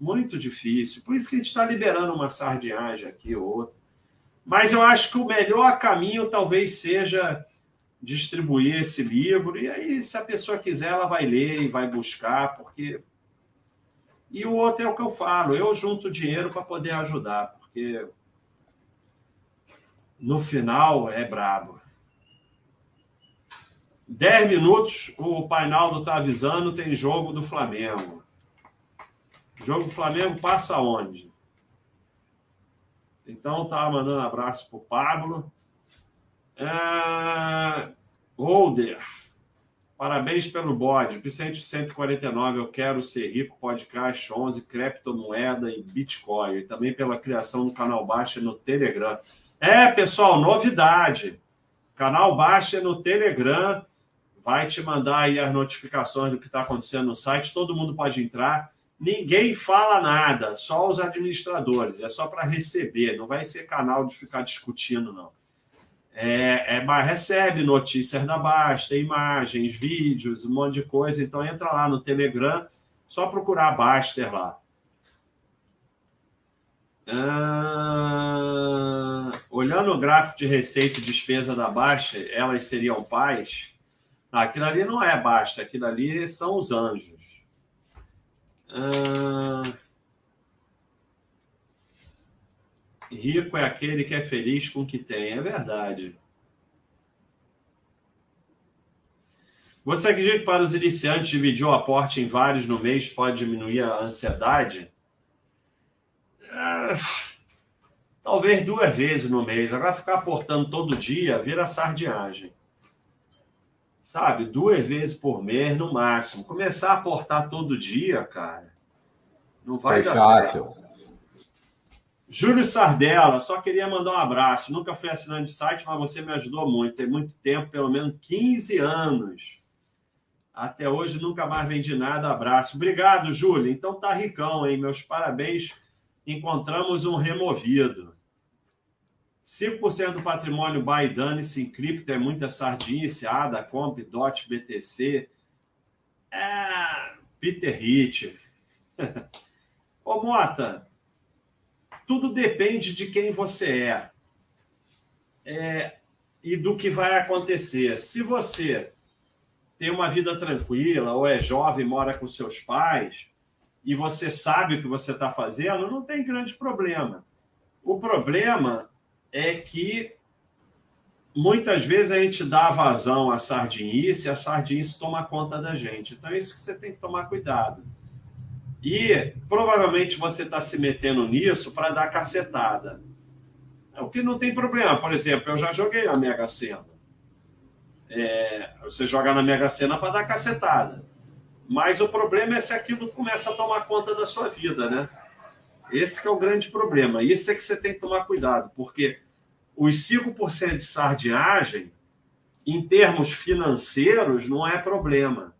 S1: Muito difícil. Por isso que a gente está liberando uma sardinhagem aqui ou outra. Mas eu acho que o melhor caminho talvez seja distribuir esse livro, e aí, se a pessoa quiser, ela vai ler e vai buscar, porque. E o outro é o que eu falo, eu junto dinheiro para poder ajudar, porque no final é brabo. Dez minutos, o Painaldo está avisando, tem jogo do Flamengo. jogo do Flamengo passa onde? Então, tá mandando abraço para o Pablo. É... Holder, parabéns pelo bode. Vicente 149, eu quero ser rico, podcast 11, criptomoeda e Bitcoin. E também pela criação do canal Baixa no Telegram. É, pessoal, novidade. Canal Baixa no Telegram. Vai te mandar aí as notificações do que está acontecendo no site. Todo mundo pode entrar. Ninguém fala nada, só os administradores. É só para receber, não vai ser canal de ficar discutindo, não. É, é, recebe notícias da Basta, imagens, vídeos, um monte de coisa. Então entra lá no Telegram, só procurar Baster lá. Ah, olhando o gráfico de receita e despesa da Baixa, elas seriam pais? aquilo ali não é Baixa, aquilo ali são os anjos. Ah, rico é aquele que é feliz com o que tem, é verdade. Você acredita que para os iniciantes dividir o aporte em vários no mês pode diminuir a ansiedade? É, talvez duas vezes no mês. Agora ficar aportando todo dia vira sardinhagem. Sabe? Duas vezes por mês no máximo. Começar a aportar todo dia, cara, não vai Fechado. dar certo. Júlio Sardella, só queria mandar um abraço. Nunca fui assinante de site, mas você me ajudou muito. Tem muito tempo, pelo menos 15 anos. Até hoje nunca mais vendi nada. Abraço. Obrigado, Júlio. Então tá ricão, hein? Meus parabéns. Encontramos um removido. 5% do patrimônio Baidanis em cripto é muita sardinice, ADA, Comp, DOT, BTC. É, Peter Hit. Ô, Mota, tudo depende de quem você é. é. e do que vai acontecer. Se você tem uma vida tranquila, ou é jovem, mora com seus pais, e você sabe o que você está fazendo, não tem grande problema. O problema é que muitas vezes a gente dá vazão à sardinice e a sardinice toma conta da gente. Então é isso que você tem que tomar cuidado. E provavelmente você está se metendo nisso para dar cacetada. O que não tem problema. Por exemplo, eu já joguei a Mega Sena. É, você joga na Mega Sena para dar cacetada. Mas o problema é se aquilo começa a tomar conta da sua vida, né? Esse é o grande problema. Isso é que você tem que tomar cuidado, porque os 5% de sardinhagem, em termos financeiros, não é problema.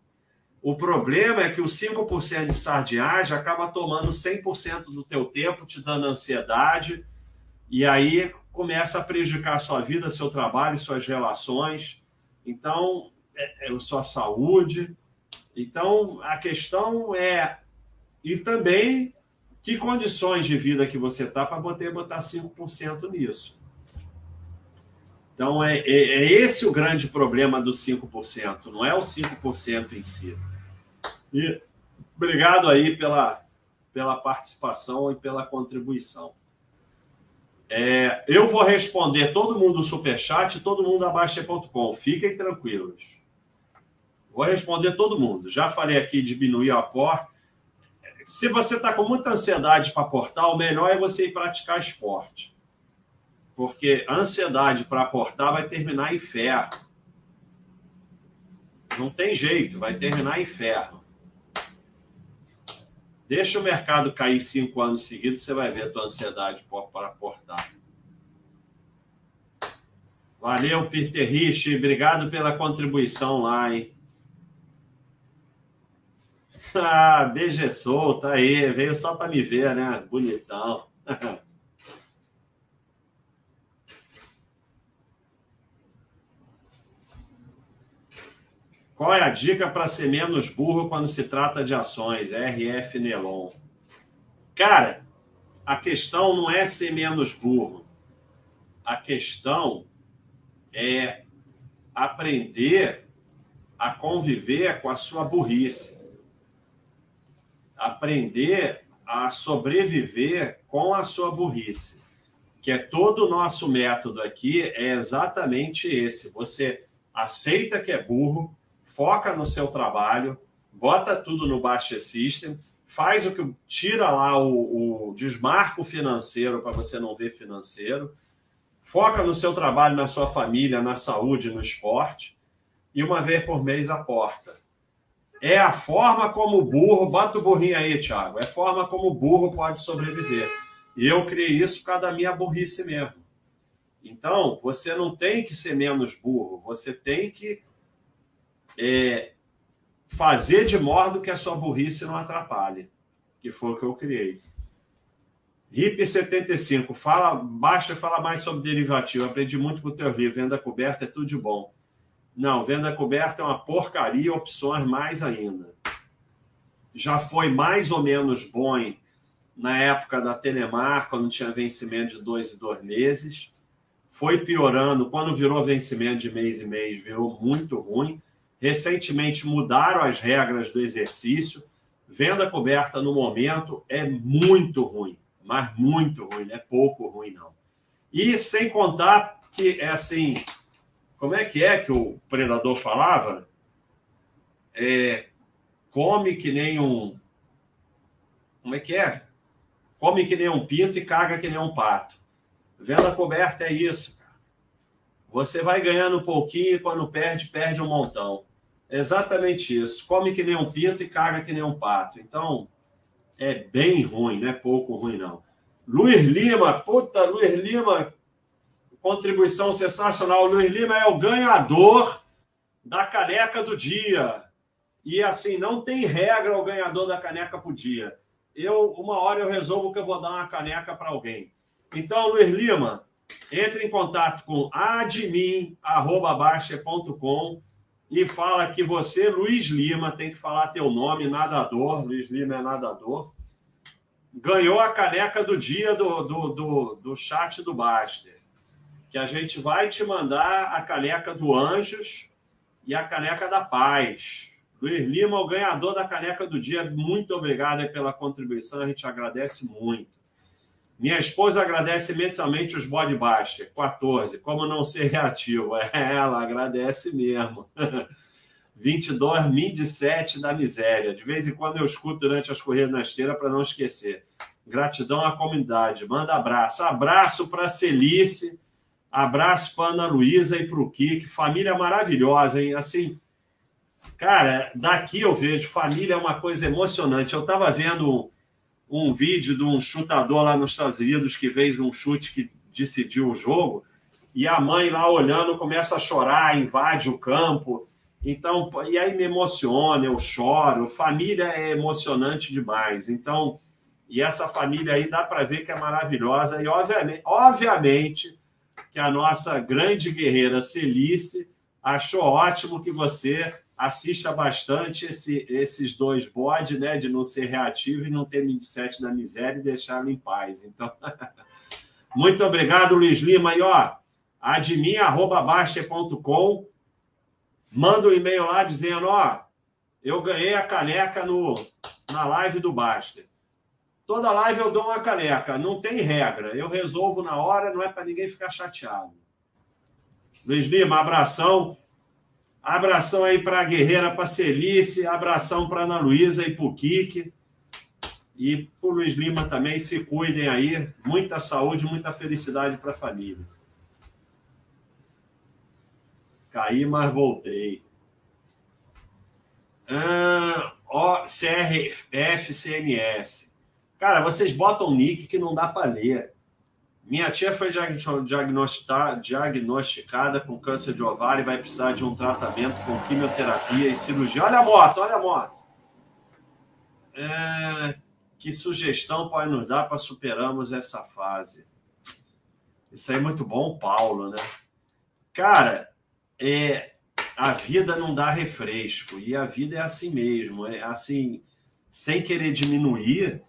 S1: O problema é que o 5% de sardinhagem acaba tomando 100% do teu tempo, te dando ansiedade, e aí começa a prejudicar a sua vida, seu trabalho, suas relações. Então, é, é a sua saúde. Então, a questão é. E também que condições de vida que você está para poder botar 5% nisso. Então, é, é, é, esse o grande problema do 5%, não é o 5% em si. E obrigado aí pela, pela participação e pela contribuição. É, eu vou responder todo mundo do Superchat e todo mundo da Baixa.com. Fiquem tranquilos. Vou responder todo mundo. Já falei aqui diminuir o aporte. Se você está com muita ansiedade para aportar, o melhor é você ir praticar esporte. Porque a ansiedade para aportar vai terminar em ferro. Não tem jeito, vai terminar em ferro. Deixa o mercado cair cinco anos seguidos, você vai ver a tua ansiedade para aportar. Valeu, Peter Rich. Obrigado pela contribuição lá, hein? Ah, BG solta aí. Veio só para me ver, né? Bonitão. Qual é a dica para ser menos burro quando se trata de ações? RF Nelon. Cara, a questão não é ser menos burro. A questão é aprender a conviver com a sua burrice. Aprender a sobreviver com a sua burrice. Que é todo o nosso método aqui é exatamente esse. Você aceita que é burro, foca no seu trabalho, bota tudo no Baixa System, faz o que tira lá o, o desmarco financeiro para você não ver financeiro, foca no seu trabalho, na sua família, na saúde, no esporte, e uma vez por mês aporta. É a forma como o burro, bota o burrinho aí, Thiago, é a forma como o burro pode sobreviver. E eu criei isso por causa da minha burrice mesmo. Então, você não tem que ser menos burro, você tem que é, fazer de modo que a sua burrice não atrapalhe, que foi o que eu criei. RIP 75, fala, baixa fala mais sobre derivativo. Aprendi muito com o teu livro. Venda coberta é tudo de bom. Não, venda coberta é uma porcaria, opções mais ainda. Já foi mais ou menos bom na época da Telemar, quando tinha vencimento de dois e dois meses. Foi piorando. Quando virou vencimento de mês e mês, virou muito ruim. Recentemente mudaram as regras do exercício. Venda coberta no momento é muito ruim, mas muito ruim, não é pouco ruim, não. E sem contar que é assim, como é que é que o predador falava? é, come que nem um. Como é que é? Come que nem um pinto e caga que nem um pato. Venda coberta é isso. Você vai ganhando um pouquinho e quando perde, perde um montão. É exatamente isso. Come que nem um pinto e caga que nem um pato. Então, é bem ruim, não é pouco ruim, não. Luiz Lima, puta, Luiz Lima, contribuição sensacional. Luiz Lima é o ganhador da caneca do dia. E assim, não tem regra o ganhador da caneca por dia. Eu, uma hora eu resolvo que eu vou dar uma caneca para alguém. Então, Luiz Lima, entre em contato com admin@baixa.com e fala que você, Luiz Lima, tem que falar teu nome, nadador. Luiz Lima é nadador. Ganhou a caneca do dia do, do, do, do chat do Baster. Que a gente vai te mandar a caneca do Anjos e a caneca da Paz. Luiz Lima, o ganhador da caneca do dia, muito obrigado pela contribuição, a gente agradece muito. Minha esposa agradece mensalmente os body baixos, 14. Como não ser reativo? É, ela agradece mesmo. 22, MIND 7 da miséria. De vez em quando eu escuto durante as corridas na esteira para não esquecer. Gratidão à comunidade. Manda abraço. Abraço para Celice, abraço para Ana Luísa e para o Kik. Família maravilhosa, hein? Assim, Cara, daqui eu vejo família é uma coisa emocionante. Eu estava vendo um, um, vídeo de um chutador lá nos Estados Unidos que fez um chute que decidiu o jogo e a mãe lá olhando começa a chorar, invade o campo. Então, e aí me emociona, eu choro. Família é emocionante demais. Então, e essa família aí dá para ver que é maravilhosa e obviamente, obviamente que a nossa grande guerreira Celice achou ótimo que você assista bastante esse, esses dois bodes, né? De não ser reativo e não ter 27 da miséria e deixá-lo em paz. Então, muito obrigado, Luiz Lima. E ó, admin.baixa.com, manda um e-mail lá dizendo: ó, eu ganhei a caneca no, na live do Baster. Toda live eu dou uma caneca, não tem regra. Eu resolvo na hora, não é para ninguém ficar chateado. Luiz Lima, abração. Abração aí para a Guerreira, para Celice, abração para Ana Luísa e para o Kik. E para o Luiz Lima também, se cuidem aí. Muita saúde, muita felicidade para a família. Caí, mas voltei. Ah, o CRF, CNS. Cara, vocês botam nick que não dá para ler. Minha tia foi diagnosticada com câncer de ovário e vai precisar de um tratamento com quimioterapia e cirurgia. Olha a moto, olha a moto. É... Que sugestão pode nos dar para superarmos essa fase? Isso aí é muito bom, Paulo, né? Cara, é, a vida não dá refresco e a vida é assim mesmo, é assim, sem querer diminuir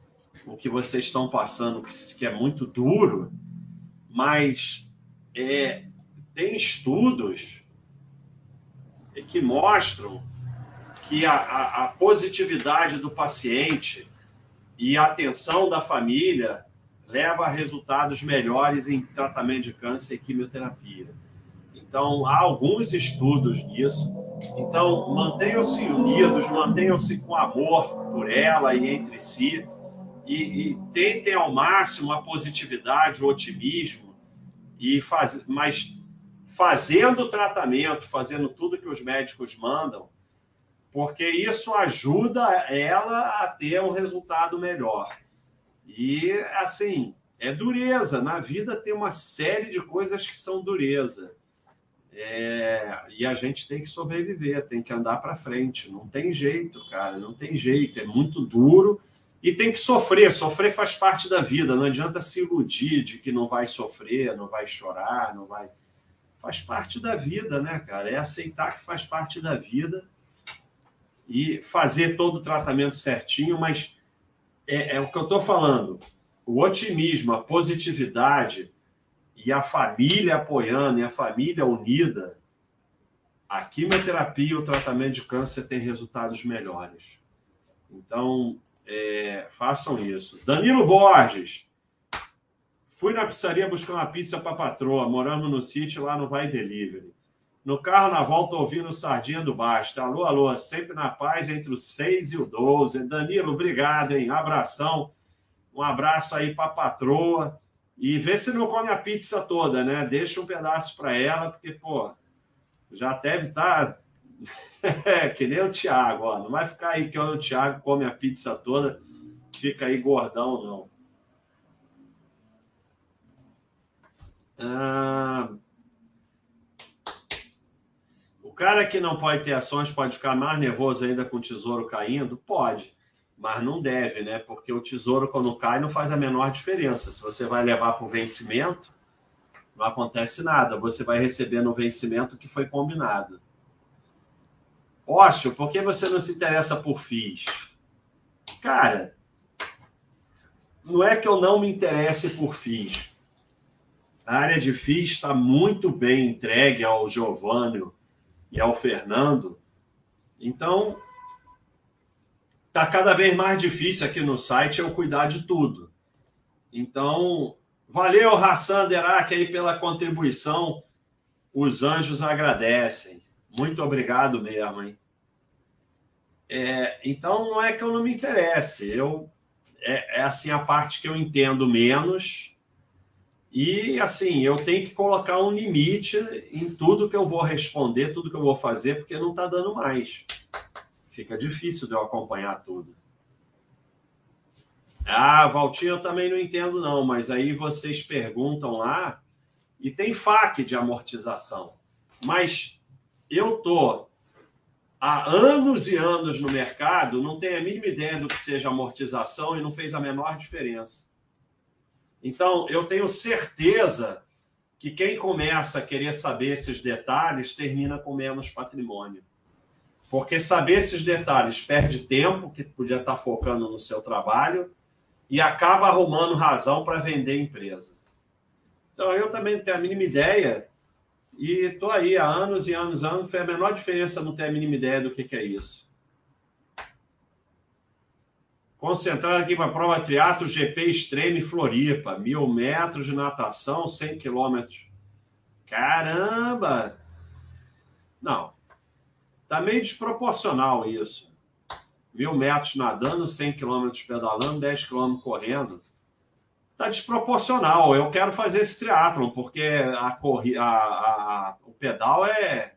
S1: o que vocês estão passando, que é muito duro, mas é, tem estudos que mostram que a, a, a, positividade do paciente e a atenção da família leva a resultados melhores em tratamento de câncer e quimioterapia. Então, há alguns estudos nisso. Então, mantenham-se unidos, mantenham-se com amor por ela e entre si, e, e tentem ao máximo a positividade, o otimismo, e faz, mas fazendo o tratamento, fazendo tudo que os médicos mandam, porque isso ajuda ela a ter um resultado melhor. E assim, é dureza. Na vida tem uma série de coisas que são dureza. É, e a gente tem que sobreviver, tem que andar para frente. Não tem jeito, cara, não tem jeito. É muito duro e tem que sofrer, sofrer faz parte da vida, não adianta se iludir de que não vai sofrer, não vai chorar, não vai. Faz parte da vida, né, cara? É aceitar que faz parte da vida e fazer todo o tratamento certinho, mas é, é o que eu estou falando. O otimismo, a positividade e a família apoiando e a família unida, a quimioterapia e o tratamento de câncer tem resultados melhores. Então, é, façam isso. Danilo Borges. Fui na pizzaria buscar uma pizza para patroa. Moramos no sítio, lá no Vai Delivery. No carro, na volta, ouvindo Sardinha do Basta. Alô, alô, sempre na paz entre o 6 e o 12. Danilo, obrigado, hein? Abração. Um abraço aí para patroa. E vê se não come a pizza toda, né? Deixa um pedaço para ela, porque, pô, já deve estar. Tá... que nem o Thiago, ó. Não vai ficar aí que o Thiago come a pizza toda, fica aí gordão, não. Ah, cara que não pode ter ações pode ficar mais nervoso ainda com o tesouro caindo? Pode, mas não deve, né? Porque o tesouro, quando cai, não faz a menor diferença. Se você vai levar para o vencimento, não acontece nada. Você vai receber no vencimento que foi combinado. Ócio, por que você não se interessa por FIIs? Cara, não é que eu não me interesse por FIIs. A área de FIIs está muito bem entregue ao Giovanni e ao Fernando. Então, está cada vez mais difícil aqui no site eu cuidar de tudo. Então, valeu, Hassan Derak, aí pela contribuição. Os anjos agradecem. Muito obrigado mesmo, hein? É, então, não é que eu não me interesse. Eu, é, é assim a parte que eu entendo menos e assim, eu tenho que colocar um limite em tudo que eu vou responder, tudo que eu vou fazer, porque não está dando mais. Fica difícil de eu acompanhar tudo. Ah, Valtinho, eu também não entendo, não, mas aí vocês perguntam lá e tem FAQ de amortização. Mas eu tô há anos e anos no mercado, não tenho a mínima ideia do que seja amortização e não fez a menor diferença. Então, eu tenho certeza que quem começa a querer saber esses detalhes termina com menos patrimônio. Porque saber esses detalhes perde tempo, que podia estar focando no seu trabalho, e acaba arrumando razão para vender a empresa. Então, eu também não tenho a mínima ideia, e estou aí há anos e anos, anos, não foi a menor diferença não ter a mínima ideia do que, que é isso. Concentrado aqui para a prova triatlo GP Extreme Floripa. Mil metros de natação, 100 quilômetros. Caramba! Não. Tá meio desproporcional isso. Mil metros nadando, 100 quilômetros pedalando, 10 quilômetros correndo. Tá desproporcional. Eu quero fazer esse triatlon, porque a, corri... a, a, o pedal é...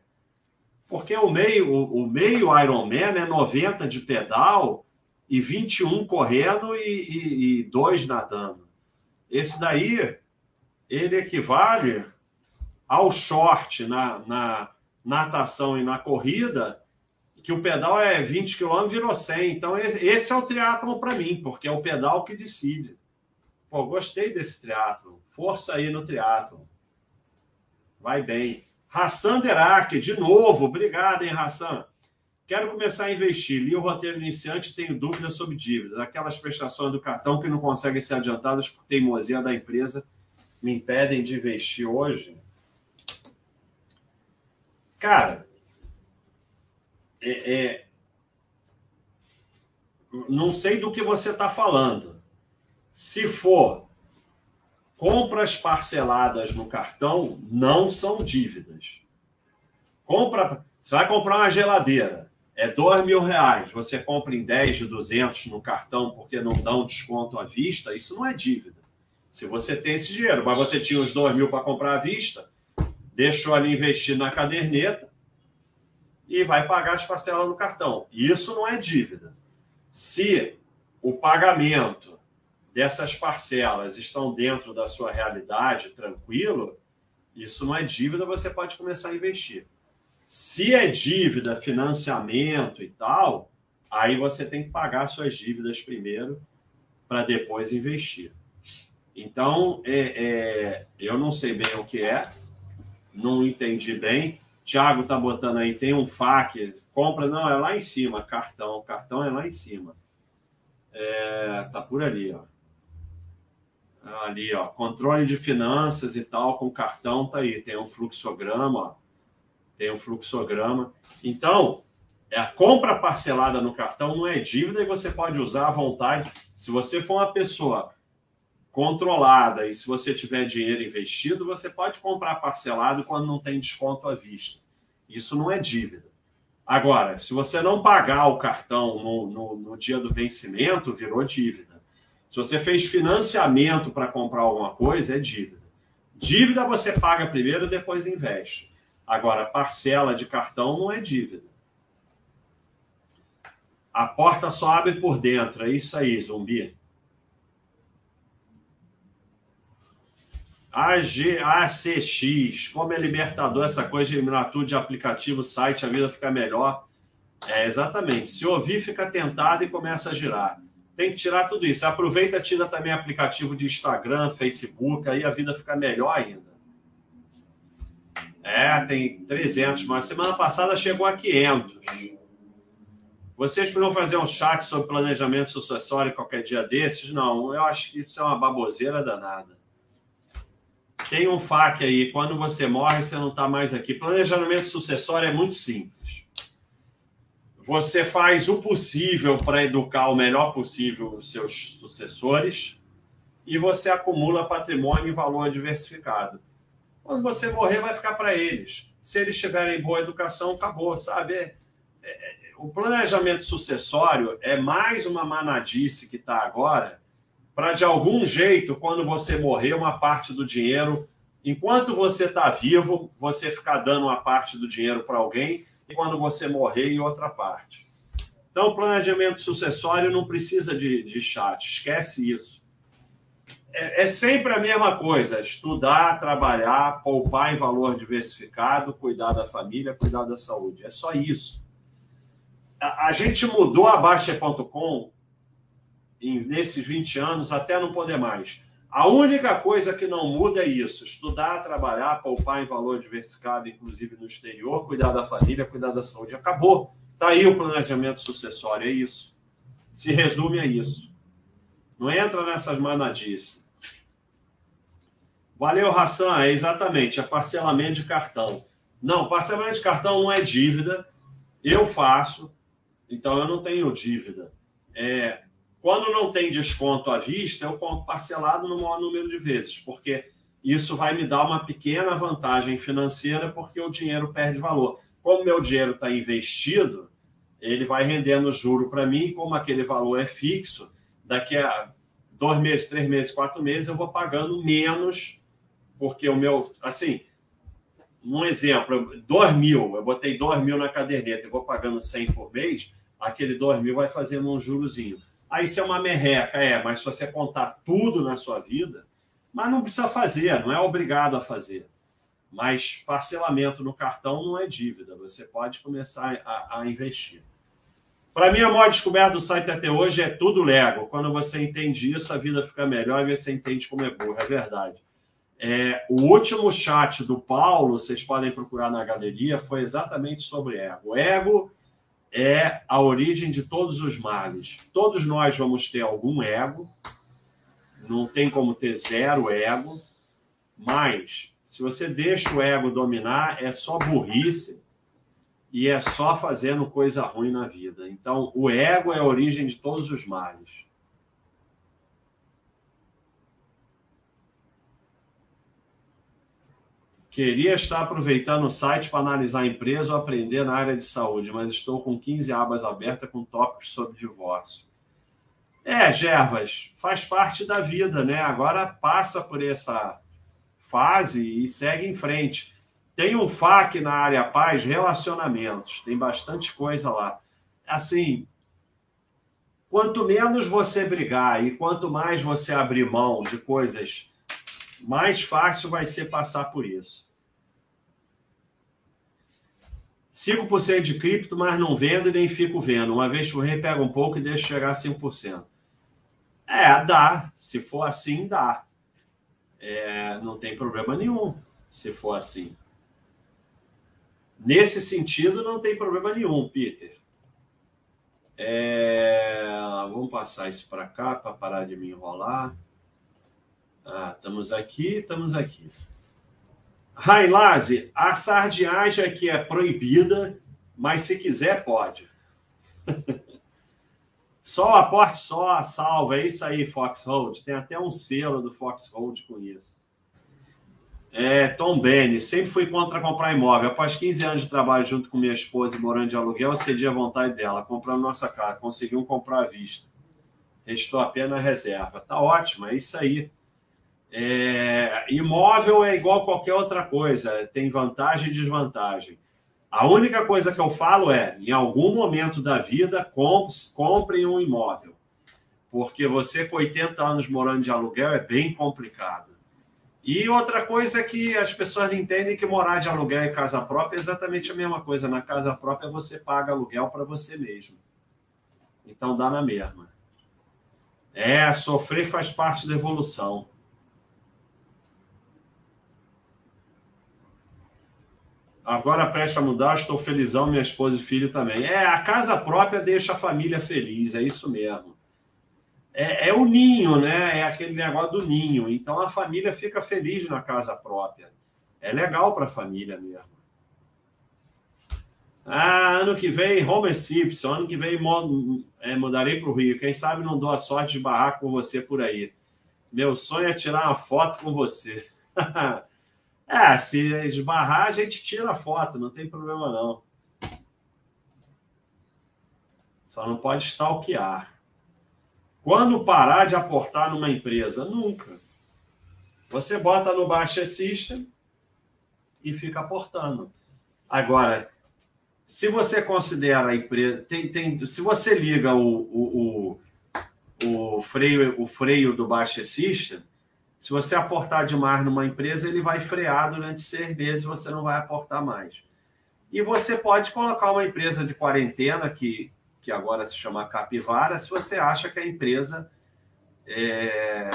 S1: Porque o meio, o, o meio Ironman é 90 de pedal e 21 correndo e, e, e dois nadando. Esse daí, ele equivale ao short na, na natação e na corrida, que o pedal é 20 km, virou 100. Então, esse é o triatlon para mim, porque é o pedal que decide. Pô, gostei desse triatlon. Força aí no triatlon. Vai bem. Hassan Derak, de novo. Obrigado, hein, Hassan. Quero começar a investir. Li o roteiro iniciante e tenho dúvidas sobre dívidas. Aquelas prestações do cartão que não conseguem ser adiantadas por teimosia da empresa me impedem de investir hoje. Cara, é, é... não sei do que você está falando. Se for compras parceladas no cartão, não são dívidas. Compra, você vai comprar uma geladeira é dois mil reais, você compra em 10 de 200 no cartão porque não um desconto à vista, isso não é dívida. Se você tem esse dinheiro, mas você tinha os dois mil para comprar à vista, deixou ali investido na caderneta e vai pagar as parcelas no cartão. Isso não é dívida. Se o pagamento dessas parcelas estão dentro da sua realidade, tranquilo, isso não é dívida, você pode começar a investir. Se é dívida, financiamento e tal, aí você tem que pagar suas dívidas primeiro para depois investir. Então, é, é, eu não sei bem o que é, não entendi bem. Tiago tá botando aí, tem um FAQ, compra, não, é lá em cima, cartão, cartão é lá em cima. É, tá por ali, ó. Ali, ó, controle de finanças e tal, com cartão tá aí, tem um fluxograma, ó tem um fluxograma. Então, é a compra parcelada no cartão não é dívida e você pode usar à vontade. Se você for uma pessoa controlada e se você tiver dinheiro investido, você pode comprar parcelado quando não tem desconto à vista. Isso não é dívida. Agora, se você não pagar o cartão no, no, no dia do vencimento, virou dívida. Se você fez financiamento para comprar alguma coisa, é dívida. Dívida você paga primeiro depois investe. Agora, parcela de cartão não é dívida. A porta só abre por dentro. É isso aí, zumbi. AG, ACX, como é libertador essa coisa de eliminar tudo de aplicativo, site, a vida fica melhor. É, exatamente. Se ouvir, fica tentado e começa a girar. Tem que tirar tudo isso. Aproveita, tira também aplicativo de Instagram, Facebook, aí a vida fica melhor ainda. É, tem 300, mas semana passada chegou a 500. Vocês foram fazer um chat sobre planejamento sucessório qualquer dia desses? Não, eu acho que isso é uma baboseira danada. Tem um FAQ aí, quando você morre, você não está mais aqui. Planejamento sucessório é muito simples. Você faz o possível para educar o melhor possível os seus sucessores e você acumula patrimônio e valor diversificado. Quando você morrer, vai ficar para eles. Se eles tiverem boa educação, acabou, sabe? É, é, o planejamento sucessório é mais uma manadice que está agora para de algum jeito, quando você morrer, uma parte do dinheiro, enquanto você está vivo, você ficar dando uma parte do dinheiro para alguém, e quando você morrer, em outra parte. Então, planejamento sucessório não precisa de, de chat, esquece isso. É, é sempre a mesma coisa: estudar, trabalhar, poupar em valor diversificado, cuidar da família, cuidar da saúde. É só isso. A, a gente mudou a Baixa.com nesses 20 anos até não poder mais. A única coisa que não muda é isso: estudar, trabalhar, poupar em valor diversificado, inclusive no exterior, cuidar da família, cuidar da saúde. Acabou. Está aí o planejamento sucessório, é isso. Se resume a isso. Não entra nessas manadices. Valeu, Hassan. É exatamente, é parcelamento de cartão. Não, parcelamento de cartão não é dívida. Eu faço, então eu não tenho dívida. É, quando não tem desconto à vista, eu compro parcelado no maior número de vezes, porque isso vai me dar uma pequena vantagem financeira, porque o dinheiro perde valor. Como meu dinheiro está investido, ele vai rendendo juro para mim, como aquele valor é fixo, daqui a dois meses, três meses, quatro meses, eu vou pagando menos, porque o meu. Assim, um exemplo, dois mil, eu botei dois mil na caderneta e vou pagando 100 por mês, aquele dois mil vai fazendo um jurozinho. Aí isso é uma merreca, é, mas se você contar tudo na sua vida, mas não precisa fazer, não é obrigado a fazer. Mas parcelamento no cartão não é dívida, você pode começar a, a investir. Para mim, a maior descoberta do site até hoje é tudo Lego. Quando você entende isso, a vida fica melhor e você entende como é burro, é verdade. É, o último chat do Paulo, vocês podem procurar na galeria, foi exatamente sobre ego. Ego é a origem de todos os males. Todos nós vamos ter algum ego, não tem como ter zero ego, mas se você deixa o ego dominar, é só burrice e é só fazendo coisa ruim na vida. Então, o ego é a origem de todos os males. Queria estar aproveitando o site para analisar a empresa ou aprender na área de saúde, mas estou com 15 abas abertas com tópicos sobre divórcio. É, Gervas, faz parte da vida, né? Agora passa por essa fase e segue em frente. Tem um FAQ na área paz, relacionamentos, tem bastante coisa lá. Assim, quanto menos você brigar e quanto mais você abrir mão de coisas mais fácil vai ser passar por isso. 5% de cripto, mas não vendo e nem fico vendo. Uma vez por rei pega um pouco e deixa chegar a 5%. É, dá. Se for assim, dá. É, não tem problema nenhum se for assim. Nesse sentido, não tem problema nenhum, Peter. É, vamos passar isso para cá para parar de me enrolar. Ah, estamos aqui, estamos aqui. Railase, a sardiagem aqui é proibida, mas se quiser, pode. só o aporte só, a salva. É isso aí, Foxhold. Tem até um selo do Foxhold com isso. É, Tom Benny, sempre fui contra comprar imóvel. Após 15 anos de trabalho junto com minha esposa e morando de aluguel, cedi a vontade dela, comprando nossa casa. Conseguimos comprar à vista. Restou apenas a reserva. Tá ótimo, é isso aí. É, imóvel é igual qualquer outra coisa, tem vantagem e desvantagem. A única coisa que eu falo é, em algum momento da vida, compre um imóvel. Porque você com 80 anos morando de aluguel é bem complicado. E outra coisa é que as pessoas não entendem que morar de aluguel em casa própria é exatamente a mesma coisa. Na casa própria você paga aluguel para você mesmo. Então dá na mesma. É, sofrer faz parte da evolução. Agora presta a mudar, estou felizão, minha esposa e filho também. É, a casa própria deixa a família feliz, é isso mesmo. É, é o ninho, né? É aquele negócio do ninho. Então a família fica feliz na casa própria. É legal para a família mesmo. Ah, ano que vem, Homer Simpson. Ano que vem é, mudarei para o Rio. Quem sabe não dou a sorte de barrar com você por aí. Meu sonho é tirar uma foto com você. É, se esbarrar, a gente tira a foto, não tem problema não. Só não pode stalkear. Quando parar de aportar numa empresa? Nunca. Você bota no Baixa System e fica aportando. Agora, se você considera a empresa. Tem, tem, se você liga o, o, o, o freio, o freio do Baixa System, se você aportar demais numa empresa, ele vai frear durante seis meses, você não vai aportar mais. E você pode colocar uma empresa de quarentena, que, que agora se chama Capivara, se você acha que a empresa é,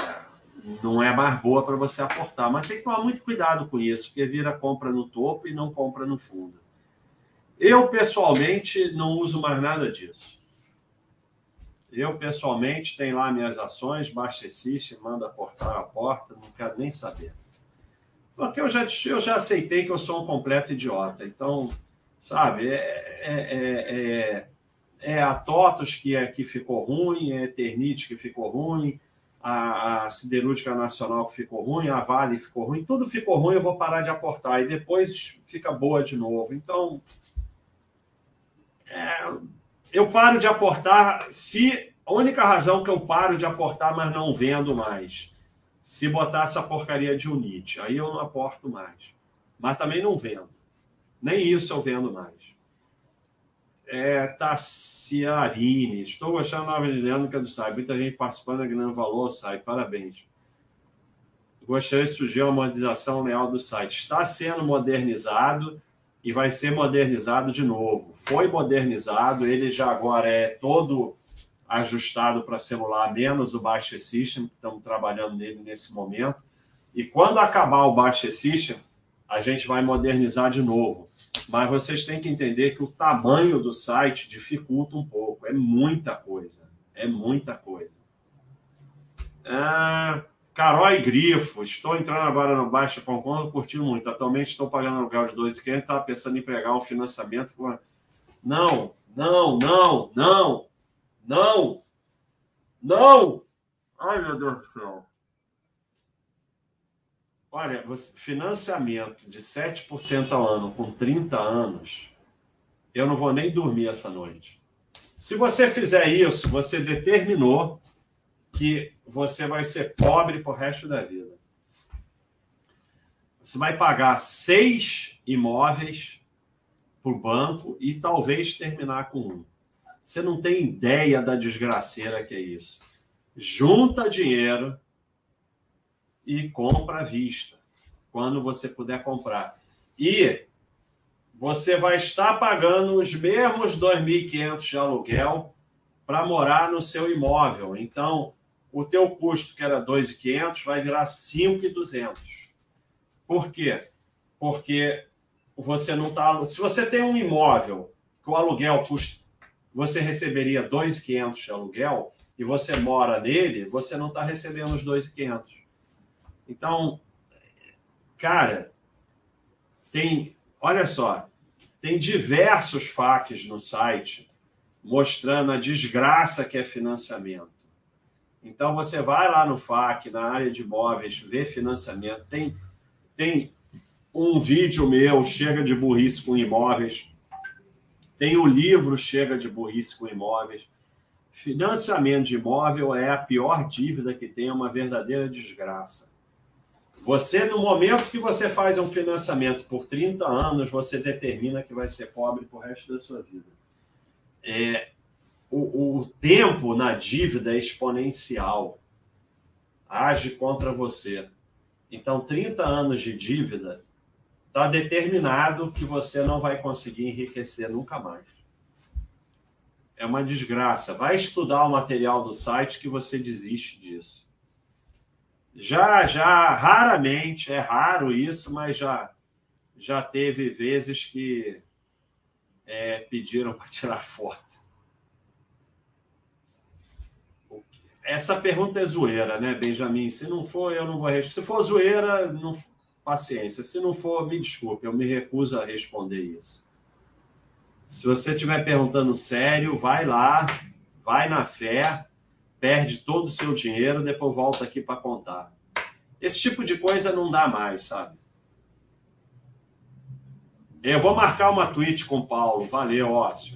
S1: não é mais boa para você aportar. Mas tem que tomar muito cuidado com isso, porque vira compra no topo e não compra no fundo. Eu, pessoalmente, não uso mais nada disso. Eu, pessoalmente, tenho lá minhas ações, baixa System, manda portar a porta, não quero nem saber. Porque eu já, eu já aceitei que eu sou um completo idiota. Então, sabe, é, é, é, é a TOTOS que, é, que ficou ruim, é a Eternite que ficou ruim, a, a Siderúrgica Nacional que ficou ruim, a Vale ficou ruim, tudo ficou ruim, eu vou parar de aportar. E depois fica boa de novo. Então, é, eu paro de aportar se. A única razão que eu paro de aportar, mas não vendo mais. Se botar essa porcaria de Unite, aí eu não aporto mais. Mas também não vendo. Nem isso eu vendo mais. É, Tassiarine. Estou gostando da nova dinâmica do site. Muita gente participando, ganhando valor, sai. Parabéns. Gostaria de sugerir uma modernização leal do site. Está sendo modernizado e vai ser modernizado de novo. Foi modernizado, ele já agora é todo ajustado para celular, menos o Baixa System, que estamos trabalhando nele nesse momento. E quando acabar o Baixa System, a gente vai modernizar de novo. Mas vocês têm que entender que o tamanho do site dificulta um pouco. É muita coisa. É muita coisa. Ah, Carol e Grifo, estou entrando agora no Baixa Concon, curtindo muito. Atualmente estou pagando aluguel de 2,500, estava pensando em pegar um financiamento. Não, não, não, não, não, não. Ai, meu Deus do céu. Olha, financiamento de 7% ao ano com 30 anos, eu não vou nem dormir essa noite. Se você fizer isso, você determinou que você vai ser pobre pro resto da vida. Você vai pagar seis imóveis para o banco e talvez terminar com um. Você não tem ideia da desgraceira que é isso. Junta dinheiro e compra à vista, quando você puder comprar. E você vai estar pagando os mesmos 2.500 de aluguel para morar no seu imóvel. Então, o teu custo, que era 2.500, vai virar 5.200. Por quê? Porque você não está... Se você tem um imóvel que o aluguel custa... Você receberia 2.500 de aluguel e você mora nele, você não está recebendo os 2.500. Então, cara, tem... Olha só, tem diversos FAQs no site mostrando a desgraça que é financiamento. Então você vai lá no FAC, na área de imóveis, vê financiamento, tem Tem um vídeo meu, Chega de Burrice com Imóveis. Tem o livro Chega de Burrice com Imóveis. Financiamento de imóvel é a pior dívida que tem, é uma verdadeira desgraça. Você, no momento que você faz um financiamento por 30 anos, você determina que vai ser pobre pro resto da sua vida. É, o, o tempo na dívida é exponencial. Age contra você. Então, 30 anos de dívida está determinado que você não vai conseguir enriquecer nunca mais. É uma desgraça. Vai estudar o material do site que você desiste disso. Já, já, raramente, é raro isso, mas já, já teve vezes que é, pediram para tirar foto. Essa pergunta é zoeira, né, Benjamin? Se não for, eu não vou responder. Se for zoeira, não... paciência. Se não for, me desculpe, eu me recuso a responder isso. Se você estiver perguntando sério, vai lá, vai na fé, perde todo o seu dinheiro, depois volta aqui para contar. Esse tipo de coisa não dá mais, sabe? Eu vou marcar uma tweet com o Paulo. Valeu, Ócio.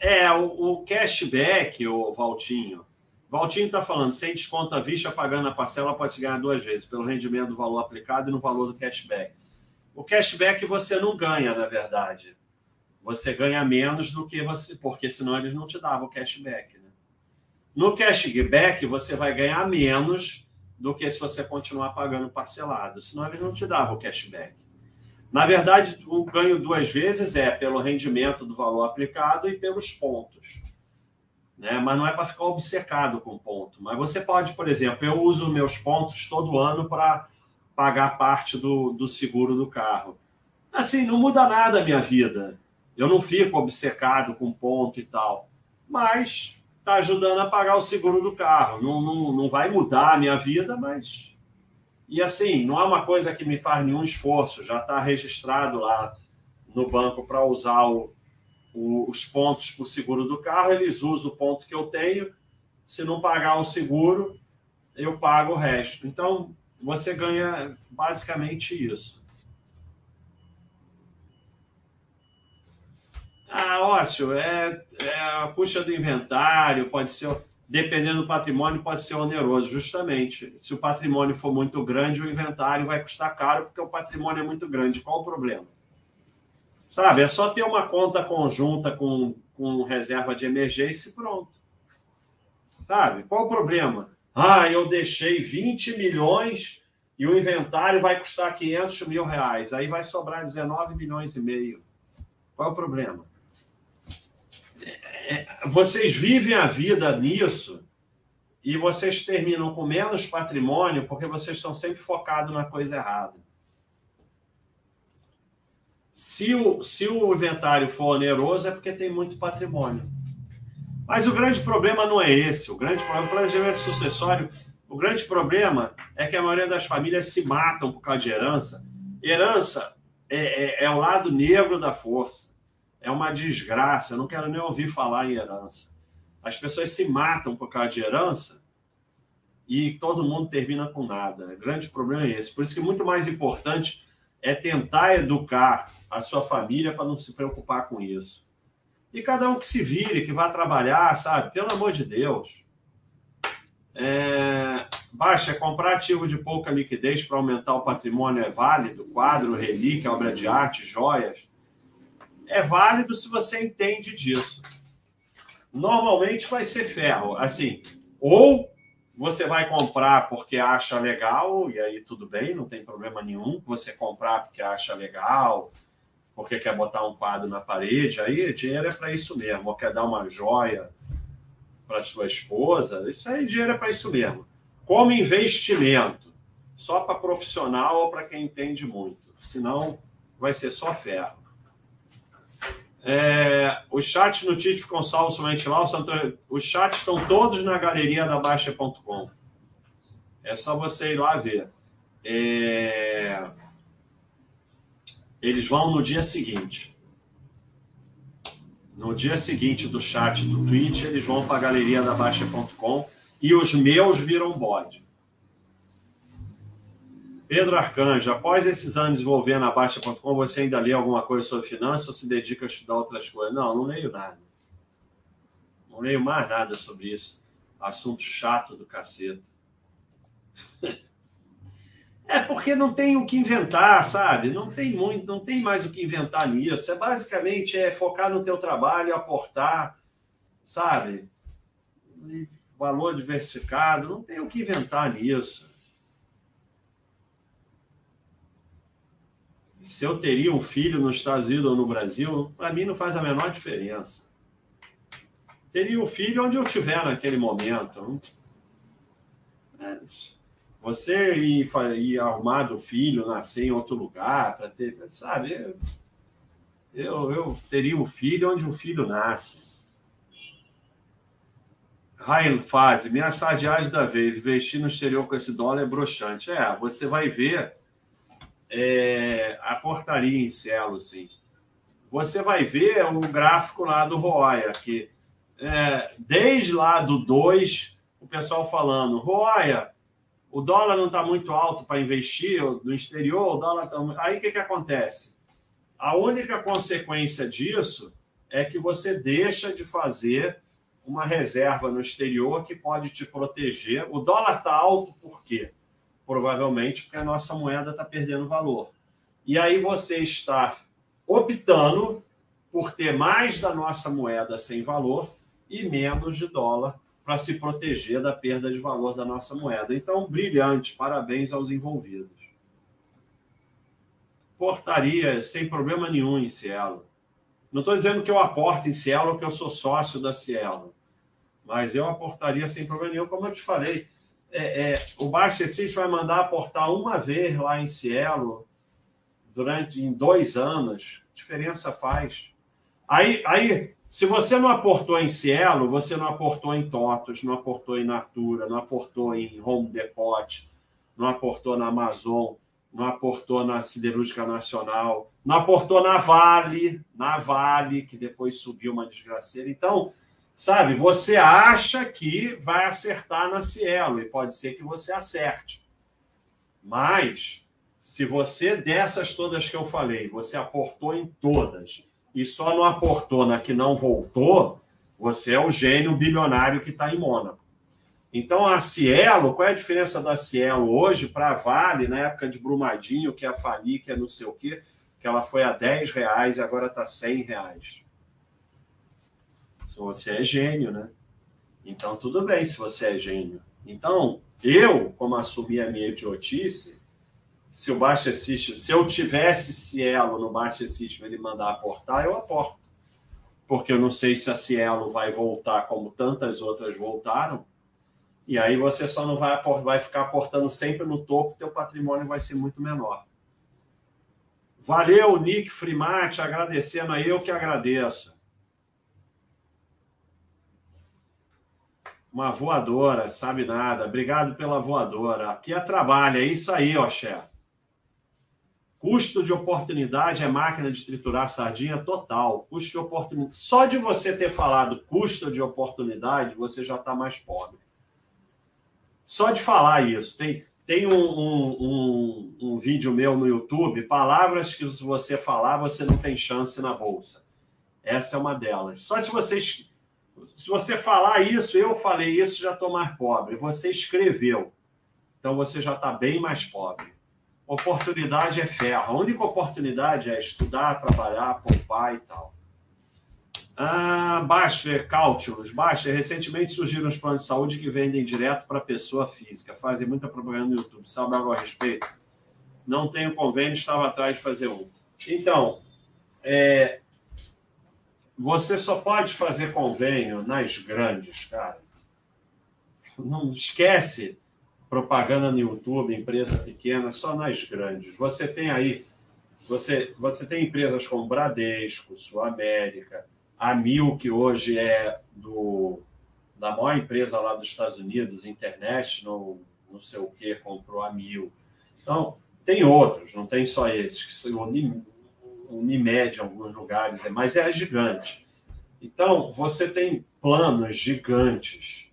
S1: É, o, o cashback, o Valtinho. Valtinho está falando, sem desconto à vista, pagando a parcela, pode se ganhar duas vezes, pelo rendimento do valor aplicado e no valor do cashback. O cashback você não ganha, na verdade você ganha menos do que você, porque senão eles não te davam o cashback. Né? No cashback, você vai ganhar menos do que se você continuar pagando parcelado, senão eles não te davam o cashback. Na verdade, o ganho duas vezes é pelo rendimento do valor aplicado e pelos pontos. Né? Mas não é para ficar obcecado com ponto. Mas você pode, por exemplo, eu uso meus pontos todo ano para pagar parte do, do seguro do carro. Assim, não muda nada a minha vida. Eu não fico obcecado com ponto e tal, mas está ajudando a pagar o seguro do carro. Não, não, não vai mudar a minha vida, mas. E assim, não é uma coisa que me faz nenhum esforço, já está registrado lá no banco para usar o, o, os pontos para o seguro do carro, eles usam o ponto que eu tenho. Se não pagar o seguro, eu pago o resto. Então, você ganha basicamente isso. Ah, ócio, é, é a custa do inventário, pode ser, dependendo do patrimônio, pode ser oneroso, justamente. Se o patrimônio for muito grande, o inventário vai custar caro, porque o patrimônio é muito grande. Qual o problema? Sabe, é só ter uma conta conjunta com, com reserva de emergência e pronto. Sabe? Qual o problema? Ah, eu deixei 20 milhões e o inventário vai custar 500 mil reais. Aí vai sobrar 19 milhões e meio. Qual é o problema? É, vocês vivem a vida nisso e vocês terminam com menos patrimônio porque vocês estão sempre focados na coisa errada. Se o, se o inventário for oneroso, é porque tem muito patrimônio. Mas o grande problema não é esse. O grande problema, o planejamento sucessório, o grande problema é que a maioria das famílias se matam por causa de herança. Herança é, é, é o lado negro da força é uma desgraça. Eu não quero nem ouvir falar em herança. As pessoas se matam por causa de herança e todo mundo termina com nada. O grande problema é esse. Por isso que muito mais importante é tentar educar a sua família para não se preocupar com isso. E cada um que se vire, que vá trabalhar, sabe? Pelo amor de Deus. É... Baixa, comprar ativo de pouca liquidez para aumentar o patrimônio é válido? Quadro, relíquia, obra de arte, joias é válido se você entende disso. Normalmente vai ser ferro. Assim, ou você vai comprar porque acha legal, e aí tudo bem, não tem problema nenhum. Você comprar porque acha legal, porque quer botar um quadro na parede, aí dinheiro é para isso mesmo. Ou quer dar uma joia para sua esposa, isso aí dinheiro é para isso mesmo. Como investimento, só para profissional ou para quem entende muito. Senão vai ser só ferro. É, os chats no Tite ficam salvos somente lá. Os chats estão todos na galeria da Baixa.com. É só você ir lá ver. É, eles vão no dia seguinte. No dia seguinte do chat do Twitch, eles vão para a galeria da Baixa.com. e os meus viram bode. Pedro Arcanjo, após esses anos envolvendo a Baixa.com, você ainda lê alguma coisa sobre finanças ou se dedica a estudar outras coisas? Não, não leio nada. Não leio mais nada sobre isso. Assunto chato do cacete. É porque não tem o que inventar, sabe? Não tem muito, não tem mais o que inventar nisso. É basicamente é focar no teu trabalho, aportar, sabe? Valor diversificado, não tem o que inventar nisso. Se eu teria um filho nos Estados Unidos ou no Brasil, para mim não faz a menor diferença. Teria um filho onde eu estiver naquele momento. É. Você ir, ir arrumar do filho, nascer em outro lugar, para ter. Sabe? Eu, eu, teria um filho onde o filho nasce. Ryan fase, minha sardiagem da vez, investir no exterior com esse dólar é broxante. É, você vai ver é, a portaria em Cielo, sim. Você vai ver o gráfico lá do Roya, que é, desde lá do 2, o pessoal falando, Roya, o dólar não está muito alto para investir no exterior, o dólar tá... Aí o que, que acontece? A única consequência disso é que você deixa de fazer uma reserva no exterior que pode te proteger. O dólar está alto por quê? Provavelmente porque a nossa moeda está perdendo valor. E aí você está optando por ter mais da nossa moeda sem valor e menos de dólar para se proteger da perda de valor da nossa moeda. Então, brilhante, parabéns aos envolvidos. Portaria sem problema nenhum em Cielo. Não estou dizendo que eu aporto em Cielo, que eu sou sócio da Cielo, mas eu aportaria sem problema nenhum, como eu te falei. É, é, o Baixa City vai mandar aportar uma vez lá em Cielo durante em dois anos. Diferença faz. Aí, aí se você não aportou em Cielo, você não aportou em TOTOS, não aportou em Natura, não aportou em Home Depot, não aportou na Amazon, não aportou na Siderúrgica Nacional, não aportou na Vale, na Vale, que depois subiu uma desgraceira. Então, sabe, você acha que vai acertar na Cielo, e pode ser que você acerte. Mas, se você, dessas todas que eu falei, você aportou em todas e só não aportou na que não voltou, você é o gênio bilionário que está em Mônaco. Então, a Cielo, qual é a diferença da Cielo hoje para a Vale, na época de Brumadinho, que é a Fali, que é não sei o quê, que ela foi a 10 reais e agora está 100 reais? Você é gênio, né? Então, tudo bem se você é gênio. Então, eu, como assumi a minha idiotice, se o Baixa System, se eu tivesse Cielo no Baixa System ele mandar aportar, eu aporto. Porque eu não sei se a Cielo vai voltar como tantas outras voltaram. E aí você só não vai, vai ficar aportando sempre no topo, teu patrimônio vai ser muito menor. Valeu, Nick Frimate, agradecendo aí, eu que agradeço. Uma voadora, sabe nada. Obrigado pela voadora. Aqui é trabalho, é isso aí, ó, chefe. Custo de oportunidade é máquina de triturar sardinha total. Custo de oportunidade. Só de você ter falado custo de oportunidade, você já está mais pobre. Só de falar isso. Tem, tem um, um, um, um, vídeo meu no YouTube, palavras que se você falar, você não tem chance na bolsa. Essa é uma delas. Só se você, se você falar isso, eu falei isso, já estou mais pobre. Você escreveu. Então você já está bem mais pobre. Oportunidade é ferro. A única oportunidade é estudar, trabalhar, poupar e tal. Ah, Baster, Cálculos. Baster, recentemente surgiram os planos de saúde que vendem direto para pessoa física. Fazem muita propaganda no YouTube. Sabe algo a respeito? Não tenho convênio, estava atrás de fazer um. Então, é, você só pode fazer convênio nas grandes, cara. Não esquece propaganda no YouTube, empresa pequena, só nas grandes. Você tem aí, você, você tem empresas como Bradesco, Sul América, a Mil, que hoje é do, da maior empresa lá dos Estados Unidos, International, não sei o que, comprou a Mil. Então, tem outros, não tem só esses. Unimed em alguns lugares, mas é gigante. Então, você tem planos gigantes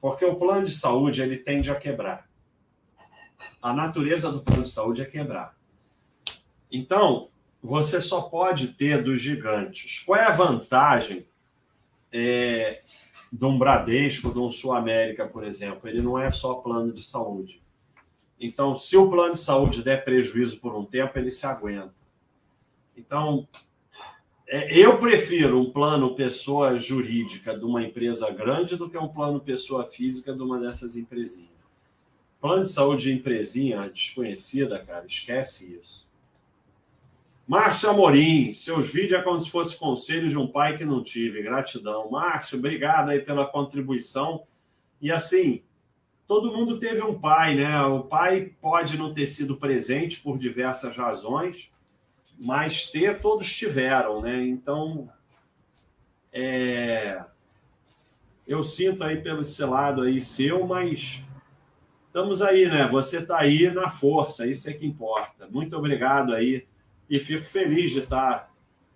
S1: Porque o plano de saúde ele tende a quebrar. A natureza do plano de saúde é quebrar. Então, você só pode ter dos gigantes. Qual é a vantagem é, de um Bradesco, de um Sul América, por exemplo? Ele não é só plano de saúde. Então, se o plano de saúde der prejuízo por um tempo, ele se aguenta. Então, é, eu prefiro um plano pessoa jurídica de uma empresa grande do que um plano pessoa física de uma dessas empresinhas. Plano de saúde de empresinha desconhecida, cara, esquece isso. Márcio Amorim, seus vídeos é como se fosse conselho de um pai que não tive. Gratidão. Márcio, obrigado aí pela contribuição. E assim, todo mundo teve um pai, né? O pai pode não ter sido presente por diversas razões, mas ter todos tiveram, né? Então, é... eu sinto aí pelo esse lado aí seu, mas estamos aí, né? Você está aí na força, isso é que importa. Muito obrigado aí e fico feliz de estar,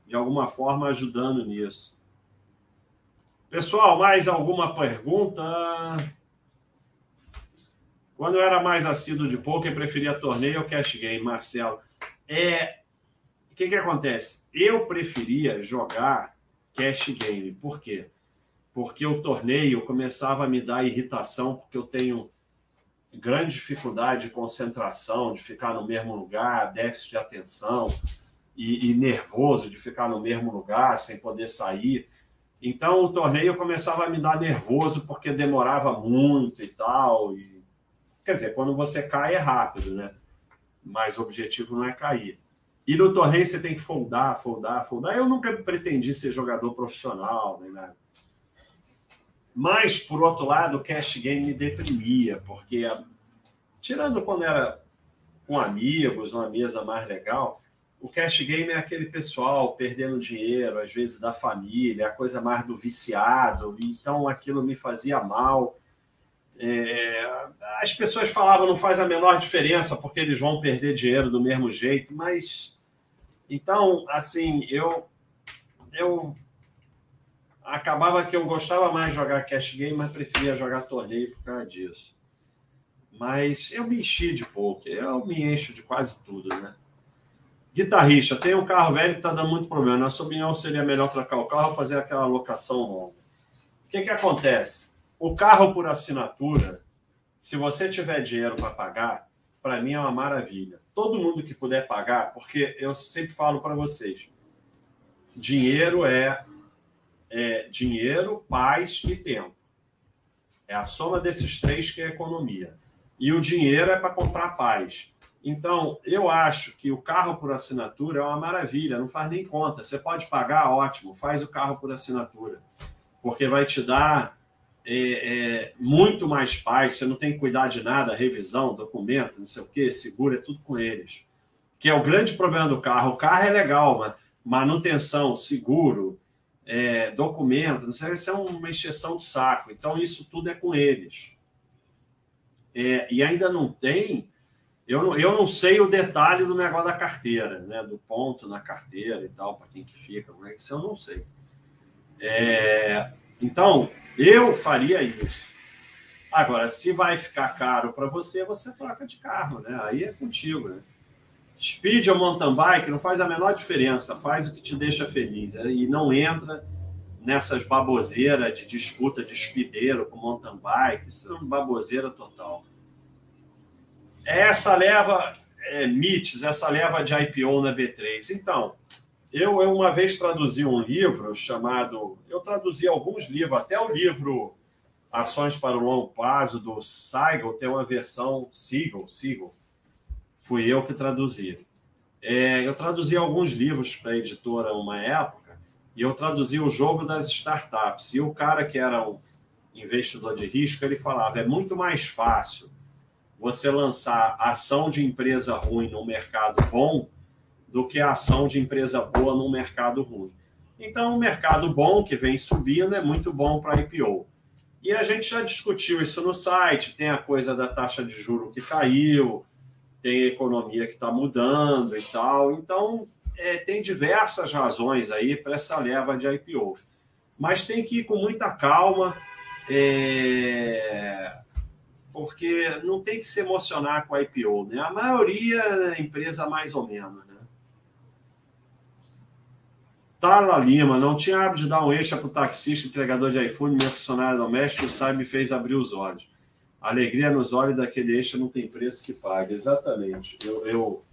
S1: de alguma forma, ajudando nisso. Pessoal, mais alguma pergunta? Quando eu era mais assíduo de poker, preferia torneio ou cash game, Marcelo. É, o que, que acontece? Eu preferia jogar cash game. Por quê? Porque o torneio começava a me dar irritação, porque eu tenho grande dificuldade de concentração, de ficar no mesmo lugar, déficit de atenção e, e, nervoso de ficar no mesmo lugar sem poder sair. Então o torneio começava a me dar nervoso porque demorava muito e tal. E, quer dizer, quando você cai é rápido, né? Mas o objetivo não é cair. E no torneio você tem que foldar, foldar, foldar. Eu nunca pretendi ser jogador profissional, nem nada. Mas, por outro lado, o cash game me deprimia, porque, tirando quando era com amigos, numa mesa mais legal, o cash game é aquele pessoal perdendo dinheiro, às vezes da família, a coisa mais do viciado, então aquilo me fazia mal. É, as pessoas falavam não faz a menor diferença porque eles vão perder dinheiro do mesmo jeito, mas então assim eu eu acabava que eu gostava mais de jogar cash game, mas preferia jogar torneio por causa disso. Mas eu me enchi de pouco, eu me encho de quase tudo, né? Guitarrista, tem um carro velho que está dando muito problema. Na sua opinião, seria melhor trocar o carro ou fazer aquela locação longa? O que, que acontece? O carro por assinatura, se você tiver dinheiro para pagar, para mim é uma maravilha. Todo mundo que puder pagar, porque eu sempre falo para vocês, dinheiro é é, dinheiro, paz e tempo. É a soma desses três que é economia. E o dinheiro é para comprar paz. Então, eu acho que o carro por assinatura é uma maravilha, não faz nem conta. Você pode pagar, ótimo, faz o carro por assinatura, porque vai te dar é, é, muito mais paz. Você não tem que cuidar de nada, revisão, documento, não sei o quê, seguro, é tudo com eles. Que é o grande problema do carro. O carro é legal, mas manutenção, seguro, é, documento, não sei, isso é uma exceção de saco. Então, isso tudo é com eles. É, e ainda não tem. Eu não, eu não sei o detalhe do negócio da carteira, né? Do ponto na carteira e tal, para quem que fica, como é que isso eu não sei. É, então, eu faria isso. Agora, se vai ficar caro para você, você troca de carro, né? Aí é contigo, né? Speed ou mountain bike não faz a menor diferença, faz o que te deixa feliz né? e não entra nessas baboseiras de disputa de speedeiro com mountain bike, isso é uma baboseira total. Essa leva é, MITs, essa leva de IPO na B3. Então, eu, eu uma vez traduzi um livro chamado. Eu traduzi alguns livros, até o livro Ações para o Longo Prazo, do Siegel, tem uma versão Siegel, Siegel fui eu que traduzi. É, eu traduzi alguns livros para a editora uma época e eu traduzi o jogo das startups. E o cara que era um investidor de risco, ele falava: é muito mais fácil você lançar ação de empresa ruim no mercado bom do que a ação de empresa boa no mercado ruim. Então, o mercado bom que vem subindo é muito bom para IPO. E a gente já discutiu isso no site, tem a coisa da taxa de juro que caiu, tem economia que está mudando e tal. Então, é, tem diversas razões aí para essa leva de IPOs. Mas tem que ir com muita calma. É... Porque não tem que se emocionar com a IPO, né? A maioria é empresa mais ou menos, né? Tala Lima, não tinha hábito de dar um extra para o taxista, entregador de iPhone, meu funcionário doméstico, sabe, me fez abrir os olhos. alegria nos olhos daquele extra não tem preço que pague. Exatamente. Eu, eu,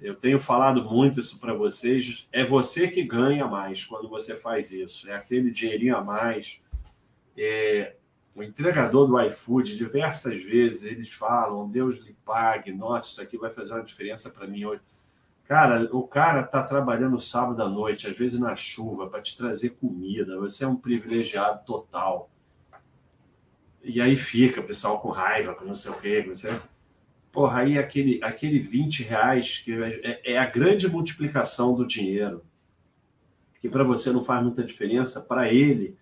S1: eu tenho falado muito isso para vocês. É você que ganha mais quando você faz isso. É aquele dinheirinho a mais. É, o entregador do iFood, diversas vezes, eles falam: Deus lhe pague, nossa, isso aqui vai fazer uma diferença para mim hoje. Cara, o cara tá trabalhando sábado à noite, às vezes na chuva, para te trazer comida. Você é um privilegiado total. E aí fica pessoal com raiva, com não sei o quê, não sei. Porra, aí aquele, aquele 20 reais que é, é a grande multiplicação do dinheiro. Que para você não faz muita diferença, para ele,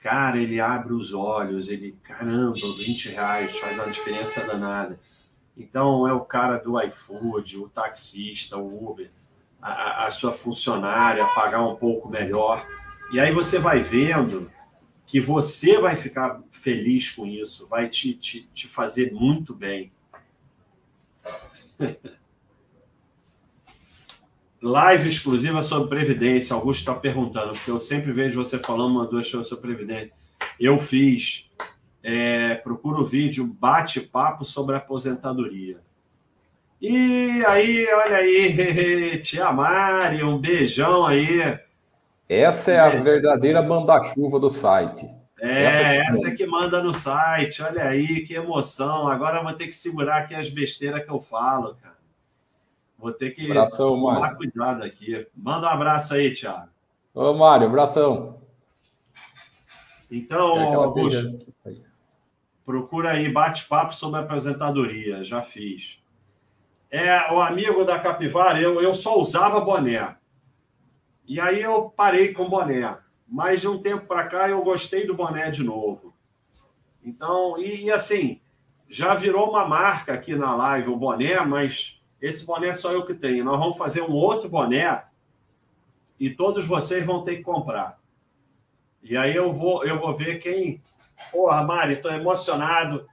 S1: cara, ele abre os olhos, ele, caramba, 20 reais faz uma diferença danada. Então, é o cara do iFood, o taxista, o Uber, a, a sua funcionária pagar um pouco melhor. E aí você vai vendo que você vai ficar feliz com isso, vai te, te, te fazer muito bem. Live exclusiva sobre Previdência. Augusto está perguntando, porque eu sempre vejo você falando uma, duas coisas sobre Previdência. Eu fiz é, procura o vídeo Bate-Papo sobre Aposentadoria. E aí, olha aí, tia Mari, um beijão aí.
S2: Essa é a verdadeira manda-chuva do site.
S1: É, essa, é essa é que manda no site. Olha aí, que emoção. Agora eu vou ter que segurar aqui as besteiras que eu falo, cara. Vou ter que
S2: abração,
S1: tomar
S2: Mário.
S1: cuidado aqui. Manda um abraço aí, Thiago.
S2: Ô, Mário, abração.
S1: Então, Augusto, Procura aí bate-papo sobre aposentadoria, já fiz. É o amigo da Capivara, eu, eu só usava boné. E aí eu parei com boné. Mas de um tempo para cá eu gostei do boné de novo. Então, e, e, assim, já virou uma marca aqui na live o boné, mas esse boné só eu que tenho. Nós vamos fazer um outro boné e todos vocês vão ter que comprar. E aí eu vou, eu vou ver quem Porra, Mari, estou emocionado.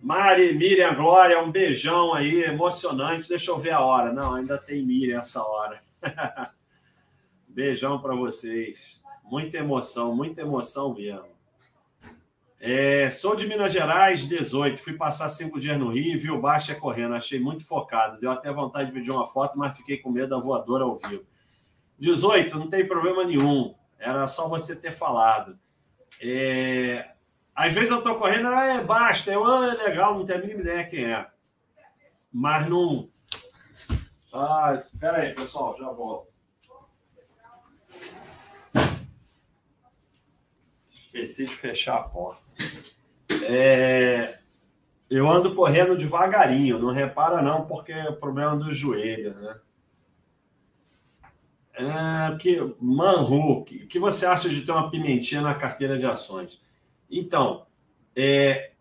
S1: Mari, Miriam, Glória, um beijão aí, emocionante. Deixa eu ver a hora. Não, ainda tem Miriam essa hora. beijão para vocês. Muita emoção, muita emoção mesmo. É, sou de Minas Gerais, 18. Fui passar cinco dias no Rio, vi o Baixa correndo. Achei muito focado. Deu até vontade de pedir uma foto, mas fiquei com medo da voadora ao vivo. 18, não tem problema nenhum. Era só você ter falado. É, às vezes eu tô correndo, ah, é, basta, eu, ah, é legal, não tenho a mínima ideia quem é. Mas não. Ah, espera aí, pessoal, já volto. Esqueci de fechar a porta. É... Eu ando correndo devagarinho, não repara não, porque é problema do joelho, né? É, que, Manhu, o que, que você acha de ter uma pimentinha na carteira de ações? Então, é,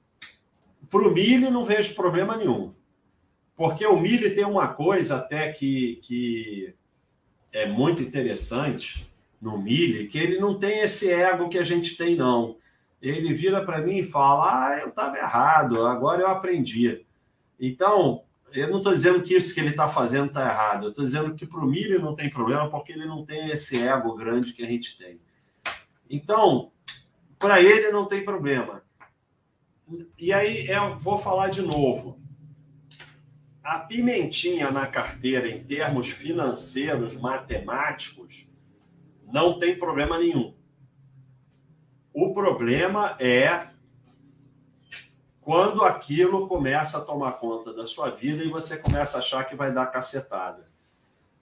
S1: para o milho não vejo problema nenhum. Porque o milho tem uma coisa até que, que é muito interessante no milho, que ele não tem esse ego que a gente tem, não. Ele vira para mim e fala: Ah, eu estava errado, agora eu aprendi. Então, eu não estou dizendo que isso que ele está fazendo está errado, eu estou dizendo que para o milho não tem problema, porque ele não tem esse ego grande que a gente tem. Então, para ele não tem problema. E aí eu vou falar de novo. A pimentinha na carteira, em termos financeiros, matemáticos, não tem problema nenhum. O problema é quando aquilo começa a tomar conta da sua vida e você começa a achar que vai dar cacetada.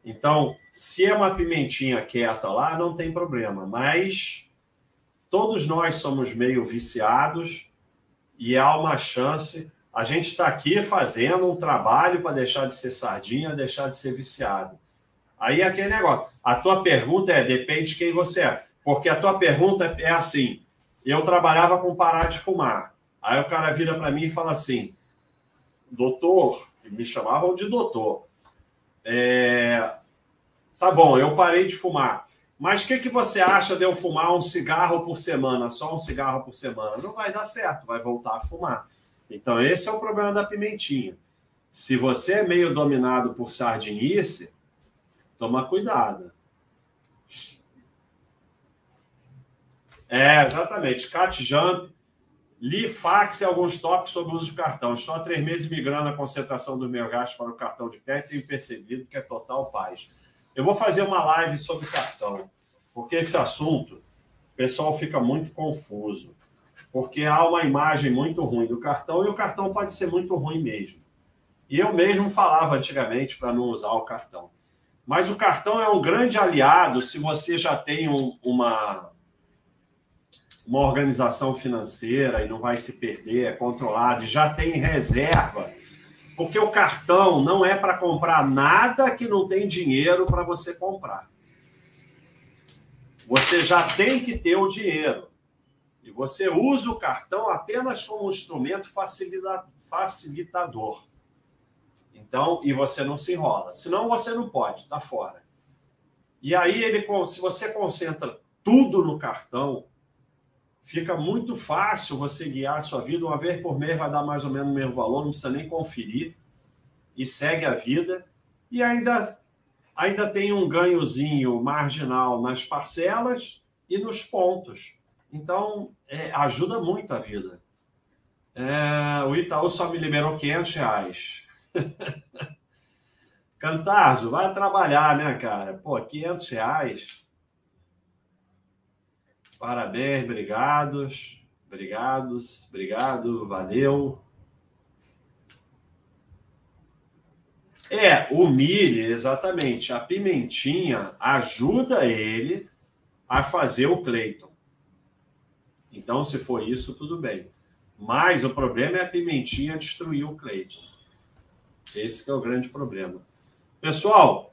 S1: Então, se é uma pimentinha quieta lá, não tem problema. Mas Todos nós somos meio viciados e há uma chance. A gente está aqui fazendo um trabalho para deixar de ser sardinha, deixar de ser viciado. Aí é aquele negócio. A tua pergunta é: depende de quem você é. Porque a tua pergunta é assim: eu trabalhava com parar de fumar. Aí o cara vira para mim e fala assim: doutor, me chamavam de doutor. É, tá bom, eu parei de fumar. Mas o que, que você acha de eu fumar um cigarro por semana, só um cigarro por semana? Não vai dar certo, vai voltar a fumar. Então, esse é o problema da pimentinha. Se você é meio dominado por sardinice, toma cuidado. É, exatamente. Cat Jump, li fax e alguns toques sobre o uso de cartão. Estou há três meses migrando a concentração do meu gasto para o cartão de crédito e tenho percebido que é total paz. Eu vou fazer uma live sobre cartão, porque esse assunto o pessoal fica muito confuso, porque há uma imagem muito ruim do cartão e o cartão pode ser muito ruim mesmo. E eu mesmo falava antigamente para não usar o cartão. Mas o cartão é um grande aliado se você já tem um, uma, uma organização financeira e não vai se perder, é controlado e já tem reserva. Porque o cartão não é para comprar nada que não tem dinheiro para você comprar. Você já tem que ter o dinheiro. E você usa o cartão apenas como um instrumento facilitador. Então, e você não se enrola. Senão você não pode, está fora. E aí, ele, se você concentra tudo no cartão, fica muito fácil você guiar a sua vida. Uma vez por mês vai dar mais ou menos o mesmo valor, não precisa nem conferir. E segue a vida. E ainda, ainda tem um ganhozinho marginal nas parcelas e nos pontos. Então, é, ajuda muito a vida. É, o Itaú só me liberou 500 reais. Cantarzo, vai trabalhar, né, cara? Pô, 500 reais. Parabéns, obrigados. Obrigados, obrigado, valeu. É, o milho, exatamente. A pimentinha ajuda ele a fazer o Cleiton. Então, se for isso, tudo bem. Mas o problema é a pimentinha destruir o Cleiton. Esse é o grande problema. Pessoal,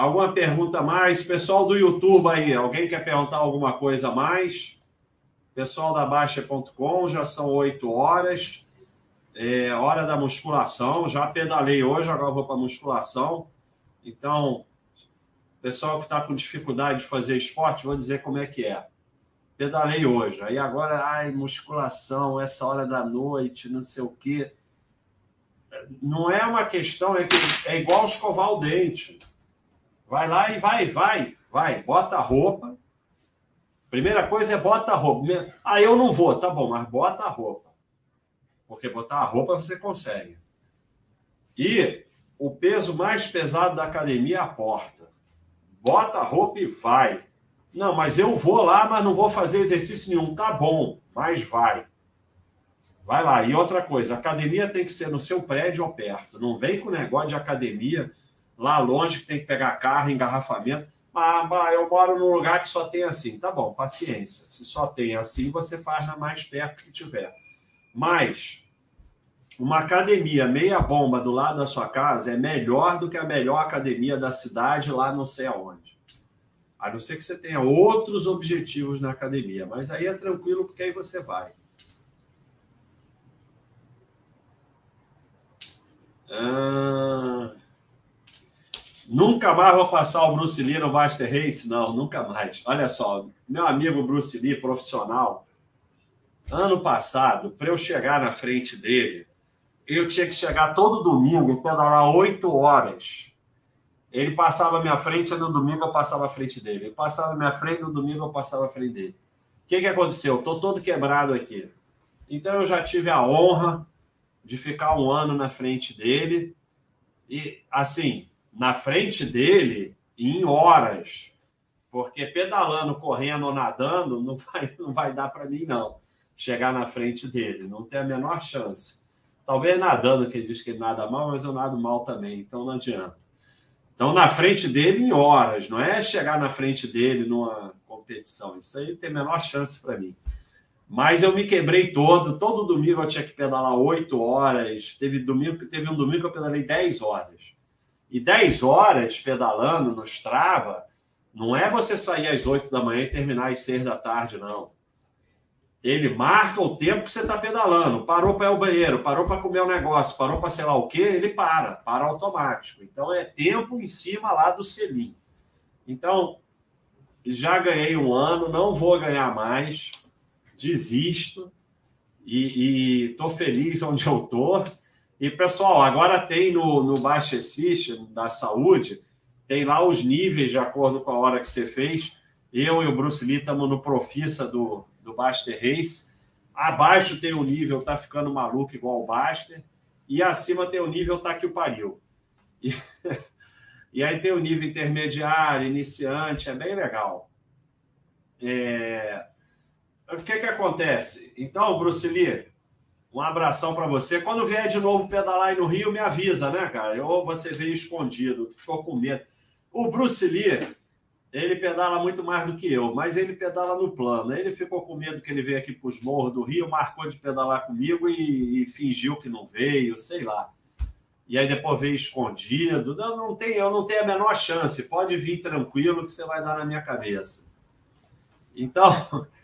S1: alguma pergunta mais? Pessoal do YouTube aí, alguém quer perguntar alguma coisa a mais? Pessoal da Baixa.com, já são 8 horas. É hora da musculação. Já pedalei hoje, agora vou para musculação. Então, pessoal que está com dificuldade de fazer esporte, vou dizer como é que é. Pedalei hoje. Aí agora, ai, musculação, essa hora da noite, não sei o quê não é uma questão, é que é igual escovar o dente. Vai lá e vai, vai, vai, bota a roupa. Primeira coisa é bota a roupa. Ah, eu não vou, tá bom, mas bota a roupa. Porque botar a roupa você consegue. E o peso mais pesado da academia é a porta. Bota a roupa e vai. Não, mas eu vou lá, mas não vou fazer exercício nenhum. Tá bom, mas vai. Vai lá. E outra coisa, academia tem que ser no seu prédio ou perto. Não vem com negócio de academia lá longe que tem que pegar carro, engarrafamento. Ah, mas eu moro num lugar que só tem assim. Tá bom, paciência. Se só tem assim, você faz na mais perto que tiver. Mas uma academia meia bomba do lado da sua casa é melhor do que a melhor academia da cidade lá não sei aonde. A não ser que você tenha outros objetivos na academia. Mas aí é tranquilo, porque aí você vai. Ah, nunca mais vou passar o Bruce Lee no Master Race? Não, nunca mais. Olha só, meu amigo Bruce Lee, profissional, ano passado, para eu chegar na frente dele, eu tinha que chegar todo domingo e pedalar oito horas. Ele passava à minha frente, no domingo eu passava à frente dele. Ele passava à minha frente, no domingo eu passava à frente dele. O que, que aconteceu? Estou todo quebrado aqui. Então eu já tive a honra de ficar um ano na frente dele. E, assim, na frente dele, em horas. Porque pedalando, correndo ou nadando, não vai, não vai dar para mim, não. Chegar na frente dele. Não tem a menor chance. Talvez nadando, que ele diz que ele nada mal, mas eu nado mal também, então não adianta. Então, na frente dele, em horas, não é chegar na frente dele numa competição. Isso aí tem a menor chance para mim. Mas eu me quebrei todo. Todo domingo eu tinha que pedalar 8 horas. Teve, domingo, teve um domingo que eu pedalei 10 horas. E 10 horas pedalando no Strava, não é você sair às 8 da manhã e terminar às 6 da tarde, não. Ele marca o tempo que você está pedalando. Parou para ir ao banheiro, parou para comer um negócio, parou para sei lá o quê, ele para, para automático. Então é tempo em cima lá do selim. Então, já ganhei um ano, não vou ganhar mais, desisto e estou feliz onde eu estou. E, pessoal, agora tem no, no Baixa Assist da saúde, tem lá os níveis de acordo com a hora que você fez. Eu e o Bruce Lee estamos no Profissa do, do Baster Race. Abaixo tem o nível, tá ficando maluco igual o Baster. E acima tem o nível, tá que o pariu. E, e aí tem o nível intermediário, iniciante, é bem legal. É... O que que acontece? Então, Bruce Lee, um abração para você. Quando vier de novo pedalar aí no Rio, me avisa, né, cara? Ou você veio escondido, ficou com medo. O Bruce Lee, ele pedala muito mais do que eu, mas ele pedala no plano. Ele ficou com medo que ele veio aqui para os morros do Rio, marcou de pedalar comigo e, e, fingiu que não veio, sei lá. E aí depois veio escondido. Não, não tem, eu não tenho a menor chance. Pode vir tranquilo que você vai dar na minha cabeça. Então,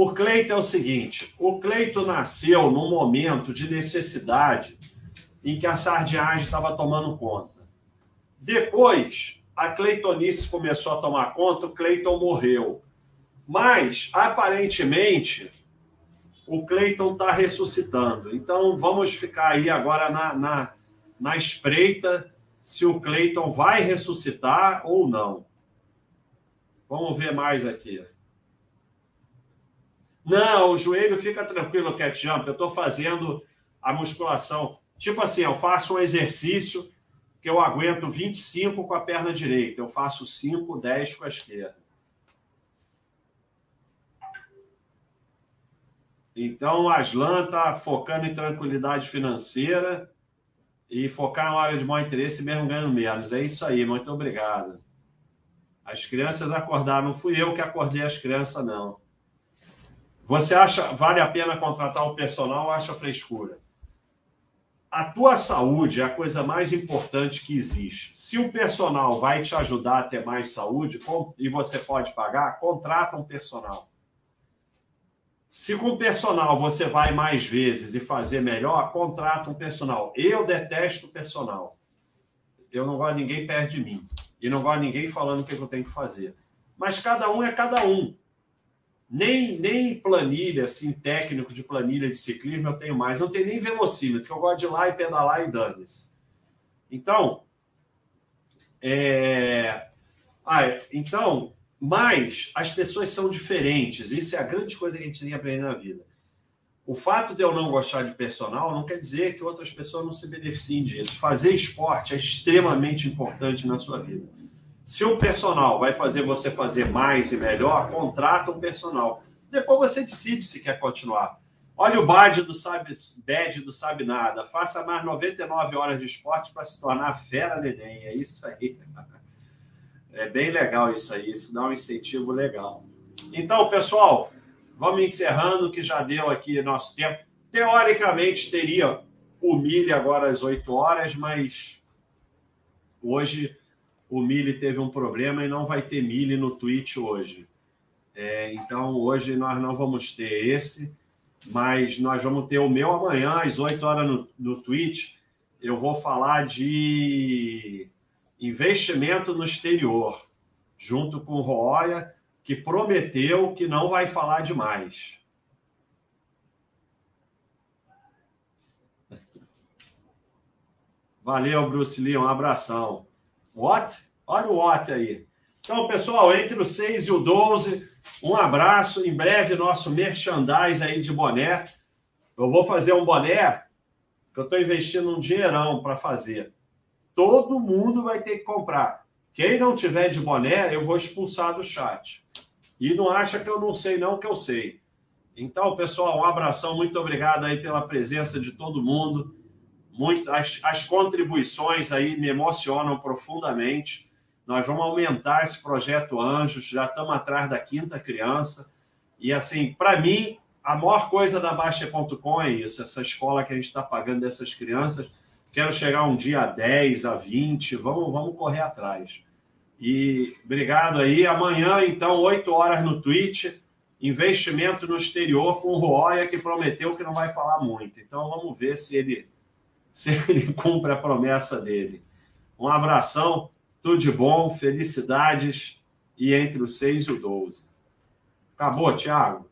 S1: o Cleito é o seguinte: o Cleito nasceu num momento de necessidade em que a sardinhagem estava tomando conta. Depois, a Cleitonice começou a tomar conta, o Cleiton morreu. Mas, aparentemente, o Cleiton está ressuscitando. Então, vamos ficar aí agora na, na, na espreita se o Cleiton vai ressuscitar ou não. Vamos ver mais aqui. Não, o joelho fica tranquilo, cat jump. Eu estou fazendo a musculação. Tipo assim, eu faço um exercício que eu aguento 25 com a perna direita. Eu faço 5, 10 com a esquerda. Então, o Aslan está focando em tranquilidade financeira e focar na área de maior interesse mesmo ganhando menos. É isso aí, muito obrigado. As crianças acordaram, não fui eu que acordei as crianças, não. Você acha vale a pena contratar um personal ou acha frescura? A tua saúde é a coisa mais importante que existe. Se o personal vai te ajudar a ter mais saúde e você pode pagar, contrata um personal. Se com o personal você vai mais vezes e fazer melhor, contrata um personal. Eu detesto personal. Eu não gosto de ninguém perto de mim. E não gosto de ninguém falando o que eu tenho que fazer. Mas cada um é cada um. Nem, nem planilha, assim, técnico de planilha de ciclismo eu tenho mais. Não tenho nem velocímetro, que eu gosto de ir lá e pedalar e dane-se. Então, é... Ah, então, mas as pessoas são diferentes. Isso é a grande coisa que a gente tem que aprender na vida. O fato de eu não gostar de personal não quer dizer que outras pessoas não se beneficiem disso. Fazer esporte é extremamente importante na sua vida. Se o personal vai fazer você fazer mais e melhor, contrata um personal. Depois você decide se quer continuar. Olha o badge do Sabe, badge do Sabe Nada. Faça mais 99 horas de esporte para se tornar fera neném. É isso aí. É bem legal isso aí. Isso dá um incentivo legal. Então, pessoal, vamos encerrando que já deu aqui nosso tempo. Teoricamente teria o milho agora às 8 horas, mas hoje o Mili teve um problema e não vai ter Mili no Twitch hoje. É, então, hoje nós não vamos ter esse, mas nós vamos ter o meu amanhã, às 8 horas no, no Twitch. Eu vou falar de investimento no exterior, junto com o Roya, que prometeu que não vai falar demais. Valeu, Bruce Lee, um abração. What? Olha o what aí. Então, pessoal, entre o 6 e o 12, um abraço. Em breve, nosso merchandise aí de boné. Eu vou fazer um boné que eu estou investindo um dinheirão para fazer. Todo mundo vai ter que comprar. Quem não tiver de boné, eu vou expulsar do chat. E não acha que eu não sei, não, que eu sei. Então, pessoal, um abração. Muito obrigado aí pela presença de todo mundo muito, as, as contribuições aí me emocionam profundamente. Nós vamos aumentar esse projeto Anjos, já estamos atrás da quinta criança. E assim, para mim, a maior coisa da Baixa.com é isso, essa escola que a gente está pagando dessas crianças. Quero chegar um dia a 10, a 20, vamos, vamos correr atrás. E obrigado aí. Amanhã, então, 8 horas no Twitch, investimento no exterior com o Roya, que prometeu que não vai falar muito. Então, vamos ver se ele se ele cumpre a promessa dele. Um abração, tudo de bom, felicidades e entre o 6 e o 12. Acabou, Thiago?